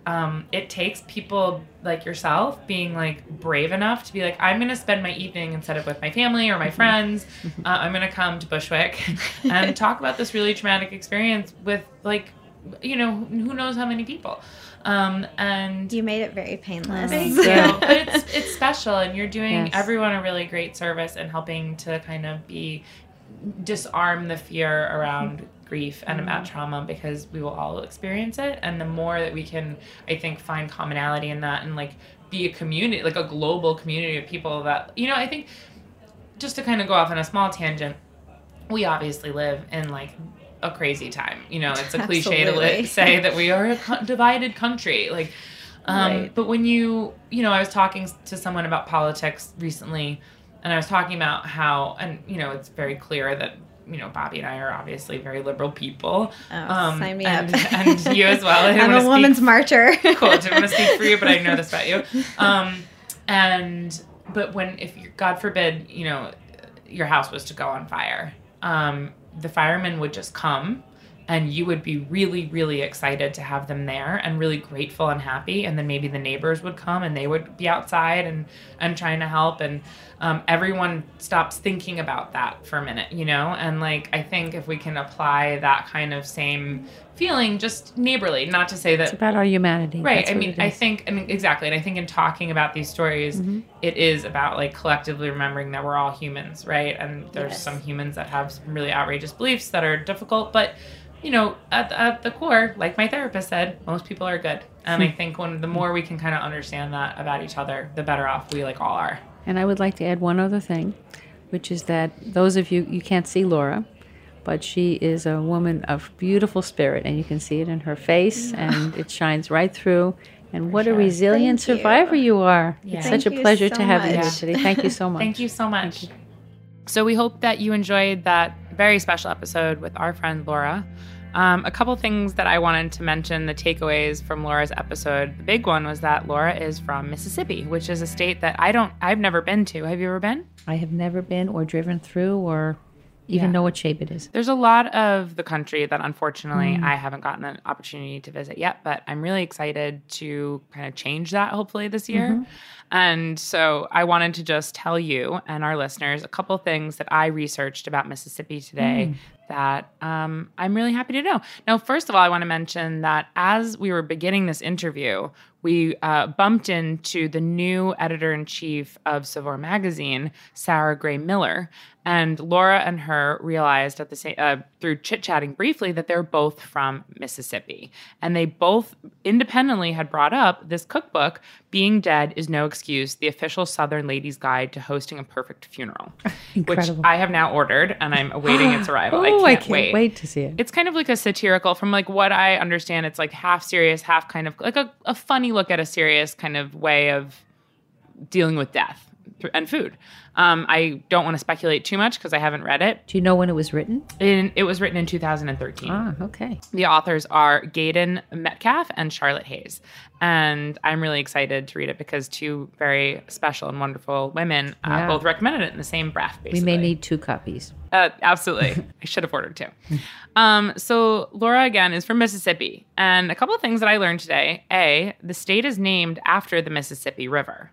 um, it takes people like yourself being like brave enough to be like, I'm going to spend my evening instead of with my family or my friends. Uh, I'm going to come to Bushwick and talk about this really traumatic experience with like you know, who knows how many people. Um, and You made it very painless. Thank you. but it's it's special, and you're doing Yes. everyone a really great service and helping to kind of be disarm the fear around grief and about trauma because we will all experience it, and the more that we can, I think, find commonality in that and like be a community, like a global community of people that you know, I think just to kind of go off on a small tangent, we obviously live in like a crazy time. You know, it's a cliche to Absolutely. say that we are a divided country. Like, um, Right. but when you, you know, I was talking to someone about politics recently, and I was talking about how, and you know, it's very clear that. You know, Bobby and I are obviously very liberal people. Oh, sign me and, up. and you as well. I I'm a speak woman's marcher. cool. Didn't want to speak for you, but I know this about you. Um, and but when if you, God forbid, you know, your house was to go on fire, um, the firemen would just come. And you would be really, really excited to have them there and really grateful and happy. And then maybe the neighbors would come and they would be outside and, and trying to help. And um, everyone stops thinking about that for a minute, you know? And like, I think if we can apply that kind of same feeling just neighborly, not to say that It's about our humanity. Right. That's I mean, I think, I mean, exactly. And I think in talking about these stories, it is about like collectively remembering that we're all humans, right? And there's Yes. some humans that have some really outrageous beliefs that are difficult, but you know, at, at the core, like my therapist said, most people are good. And I hmm. think when the more we can kind of understand that about each other, the better off we like all are. And I would like to add one other thing, which is that those of you, you can't see Laura, but she is a woman of beautiful spirit, and you can see it in her face, and it shines right through. And what a resilient Thank survivor you are. Yeah. It's such a pleasure so to have you here today. Thank you so much. Thank you so much. So we hope that you enjoyed that very special episode with our friend Laura. Um, a couple things that I wanted to mention the takeaways from Laura's episode. The big one was that Laura is from Mississippi, which is a state that I don't, I've never been to. Have you ever been? I have never been or driven through or even Yeah. know what shape it is. There's a lot of the country that unfortunately I haven't gotten an opportunity to visit yet, but I'm really excited to kind of change that hopefully this year. And so I wanted to just tell you and our listeners a couple things that I researched about Mississippi today that um, I'm really happy to know. Now, first of all, I want to mention that as we were beginning this interview, we uh, bumped into the new editor in chief of Saveur magazine, Sarah Gray Miller, and Laura and her realized at the same uh, through chit chatting briefly that they're both from Mississippi, and they both independently had brought up this cookbook, "Being Dead Is No Excuse: The Official Southern Ladies Guide to Hosting a Perfect Funeral," Incredible. which I have now ordered, and I'm awaiting its arrival. Oh, I can't, wait. wait. to see it. It's kind of like a satirical, from like what I understand, it's like half serious, half kind of like a, a funny look at a serious kind of way of dealing with death th- and food. Um, I don't want to speculate too much because I haven't read it. Do you know when it was written? In, it was written in 2013. Ah, okay. The authors are Gayden Metcalfe and Charlotte Hays. And I'm really excited to read it because two very special and wonderful women uh, Yeah. both recommended it in the same breath, We may need two copies. Uh, absolutely. I should have ordered two. Um, so, Laura, again, is from Mississippi. And a couple of things that I learned today A, the state is named after the Mississippi River.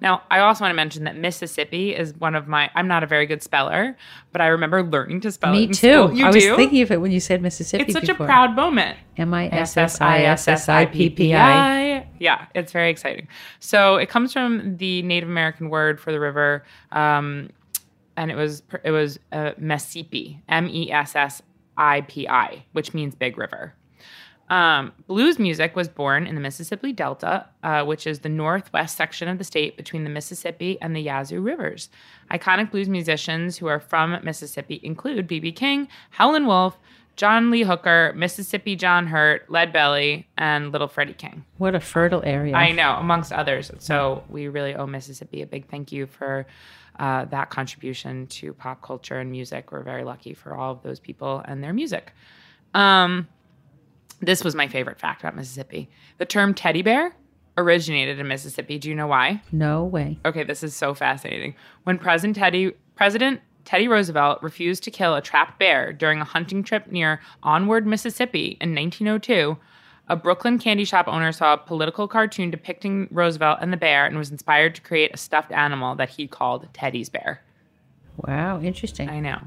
Now, I also want to mention that Mississippi is one of my, I'm not a very good speller, but I remember learning to spell it. Me too. You I was thinking of it when you said Mississippi. it's such before. a proud moment. M I S S I S S I P P I. I. Yeah, it's very exciting. So it comes from the Native American word for the river, um, and it was it was uh, Messipi, M E S S I P I, which means big river. Um, blues music was born in the Mississippi Delta, uh, which is the northwest section of the state between the Mississippi and the Yazoo rivers. Iconic blues musicians who are from Mississippi include B.B. King, Howlin' Wolf, John Lee Hooker, Mississippi John Hurt, Lead Belly, and Little Freddie King. What a fertile area. I know, amongst others. So we really owe Mississippi a big thank you for uh, that contribution to pop culture and music. We're very lucky for all of those people and their music. Um, this was my favorite fact about Mississippi. The term teddy bear originated in Mississippi. Do you know why? No way. Okay, this is so fascinating. When President Teddy President Teddy Roosevelt refused to kill a trapped bear during a hunting trip near Onward, Mississippi in 1902, a Brooklyn candy shop owner saw a political cartoon depicting Roosevelt and the bear and was inspired to create a stuffed animal that he called Teddy's bear. Wow, interesting. I know.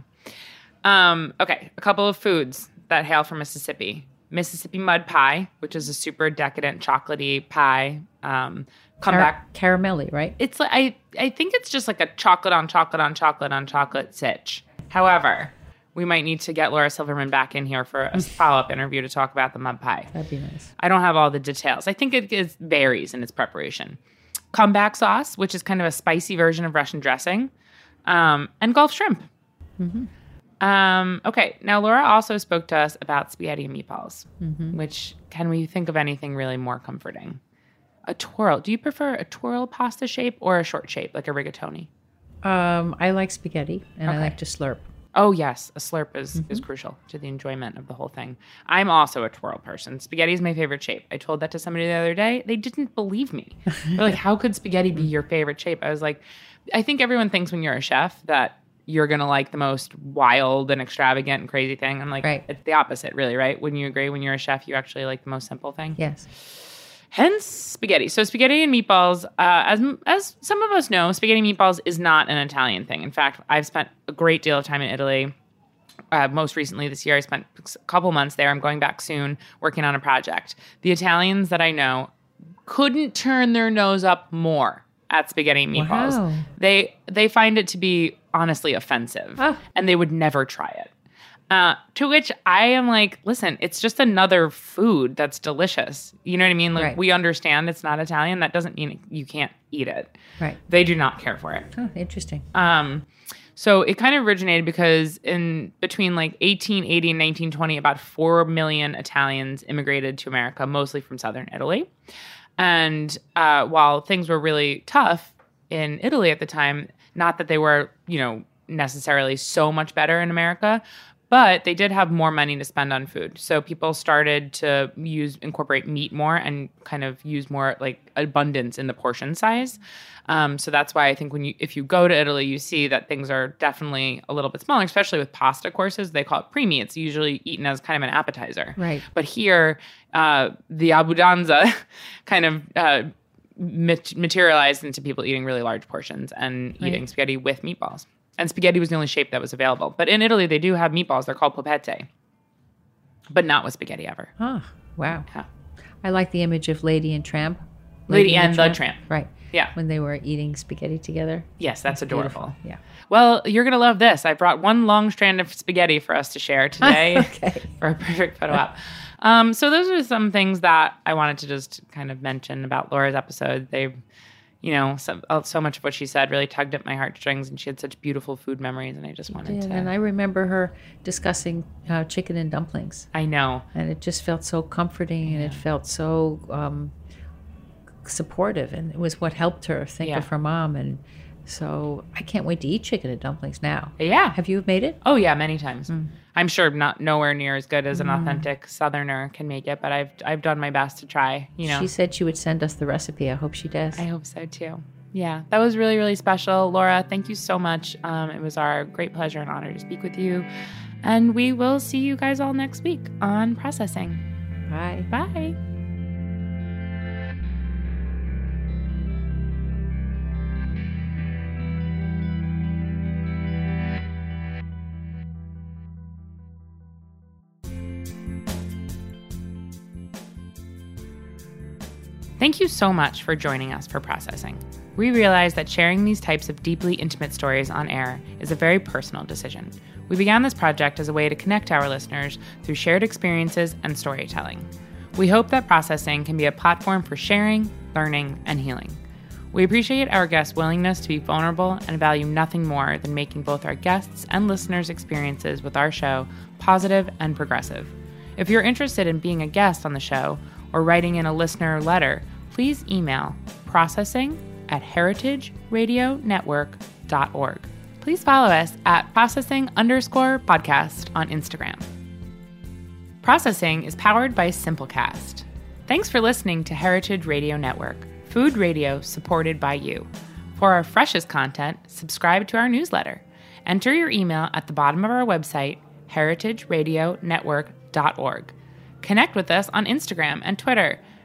Um, okay, a couple of foods that hail from Mississippi. Mississippi mud pie, which is a super decadent chocolatey pie. Um, come Car- back. caramelly, right? It's like I I think it's just like a chocolate on chocolate on chocolate on chocolate sitch. However, we might need to get Laura Silverman back in here for a follow up interview to talk about the mud pie. That'd be nice. I don't have all the details. I think it is, varies in its preparation. Comeback sauce, which is kind of a spicy version of Russian dressing, um, and Gulf shrimp. Um, okay, now Laura also spoke to us about spaghetti and meatballs, which can we think of anything really more comforting? A twirl. Do you prefer a twirl pasta shape or a short shape, like a rigatoni? Um, I like spaghetti, and I like to slurp. Oh yes, a slurp is is crucial to the enjoyment of the whole thing. I'm also a twirl person. Spaghetti is my favorite shape. I told that to somebody the other day. They didn't believe me. They're like, "How could spaghetti be your favorite shape?" I was like, "I think everyone thinks when you're a chef that you're gonna like the most wild and extravagant and crazy thing." I'm like, Right. it's the opposite, really, right? Wouldn't you agree? When you're a chef, you actually like the most simple thing. Yes. Hence spaghetti. So spaghetti and meatballs, uh, as as some of us know, spaghetti and meatballs is not an Italian thing. In fact, I've spent a great deal of time in Italy. Uh, most recently this year, I spent a couple months there. I'm going back soon, working on a project. The Italians that I know couldn't turn their nose up more at spaghetti and meatballs. Wow. They they find it to be honestly offensive, Oh. and they would never try it. Uh, to which I am like, listen, it's just another food that's delicious. You know what I mean? Like Right. we understand it's not Italian. That doesn't mean you can't eat it. Right. They do not care for it. Oh, interesting. Um, so it kind of originated because in between like 1880 and 1920, about 4 million Italians immigrated to America, mostly from southern Italy. And uh, while things were really tough in Italy at the time, not that they were, you know, necessarily so much better in America, but they did have more money to spend on food. So people started to use incorporate meat more and kind of use more like abundance in the portion size. Um, so that's why I think when you if you go to Italy, you see that things are definitely a little bit smaller, especially with pasta courses. They call it primi. It's usually eaten as kind of an appetizer. Right. But here, uh, the abudanza kind of uh, materialized into people eating really large portions and eating spaghetti with meatballs. And spaghetti was the only shape that was available. But in Italy, they do have meatballs. They're called polpette, but not with spaghetti ever. Oh, wow. Yeah. I like the image of Lady and Tramp. Lady and the Tramp. Right. Yeah. When they were eating spaghetti together. Yes, that's adorable. Yeah. Well, you're going to love this. I brought one long strand of spaghetti for us to share today Okay. for a perfect photo op. Um, so those are some things that I wanted to just kind of mention about Laura's episode. They, you know, so, uh, so much of what she said really tugged at my heartstrings, and she had such beautiful food memories, and I just wanted to. and I remember her discussing uh, chicken and dumplings. I know. And it just felt so comforting and it felt so um, supportive. And it was what helped her think Yeah. of her mom. And so I can't wait to eat chicken and dumplings now. Yeah. Have you made it? Oh yeah, many times. I'm sure not nowhere near as good as an authentic Southerner can make it, but I've I've done my best to try. You know, She said she would send us the recipe. I hope she does. I hope so too. Yeah, that was really really special, Laura. Thank you so much. Um, it was our great pleasure and honor to speak with you, and we will see you guys all next week on processing. Bye. Bye. Thank you so much for joining us for processing. We realize that sharing these types of deeply intimate stories on air is a very personal decision. We began this project as a way to connect our listeners through shared experiences and storytelling. We hope that processing can be a platform for sharing, learning, and healing. We appreciate our guests' willingness to be vulnerable and value nothing more than making both our guests and listeners' experiences with our show positive and progressive. If you're interested in being a guest on the show or writing in a listener letter, please email processing at heritageradionetwork.org. Please follow us at processing underscore podcast on Instagram. Processing is powered by Simplecast. Thanks for listening to Heritage Radio Network, food radio supported by you. For our freshest content, subscribe to our newsletter. Enter your email at the bottom of our website, heritageradionetwork.org. Connect with us on Instagram and Twitter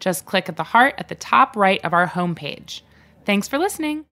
Just click at the heart at the top right of our homepage. Thanks for listening.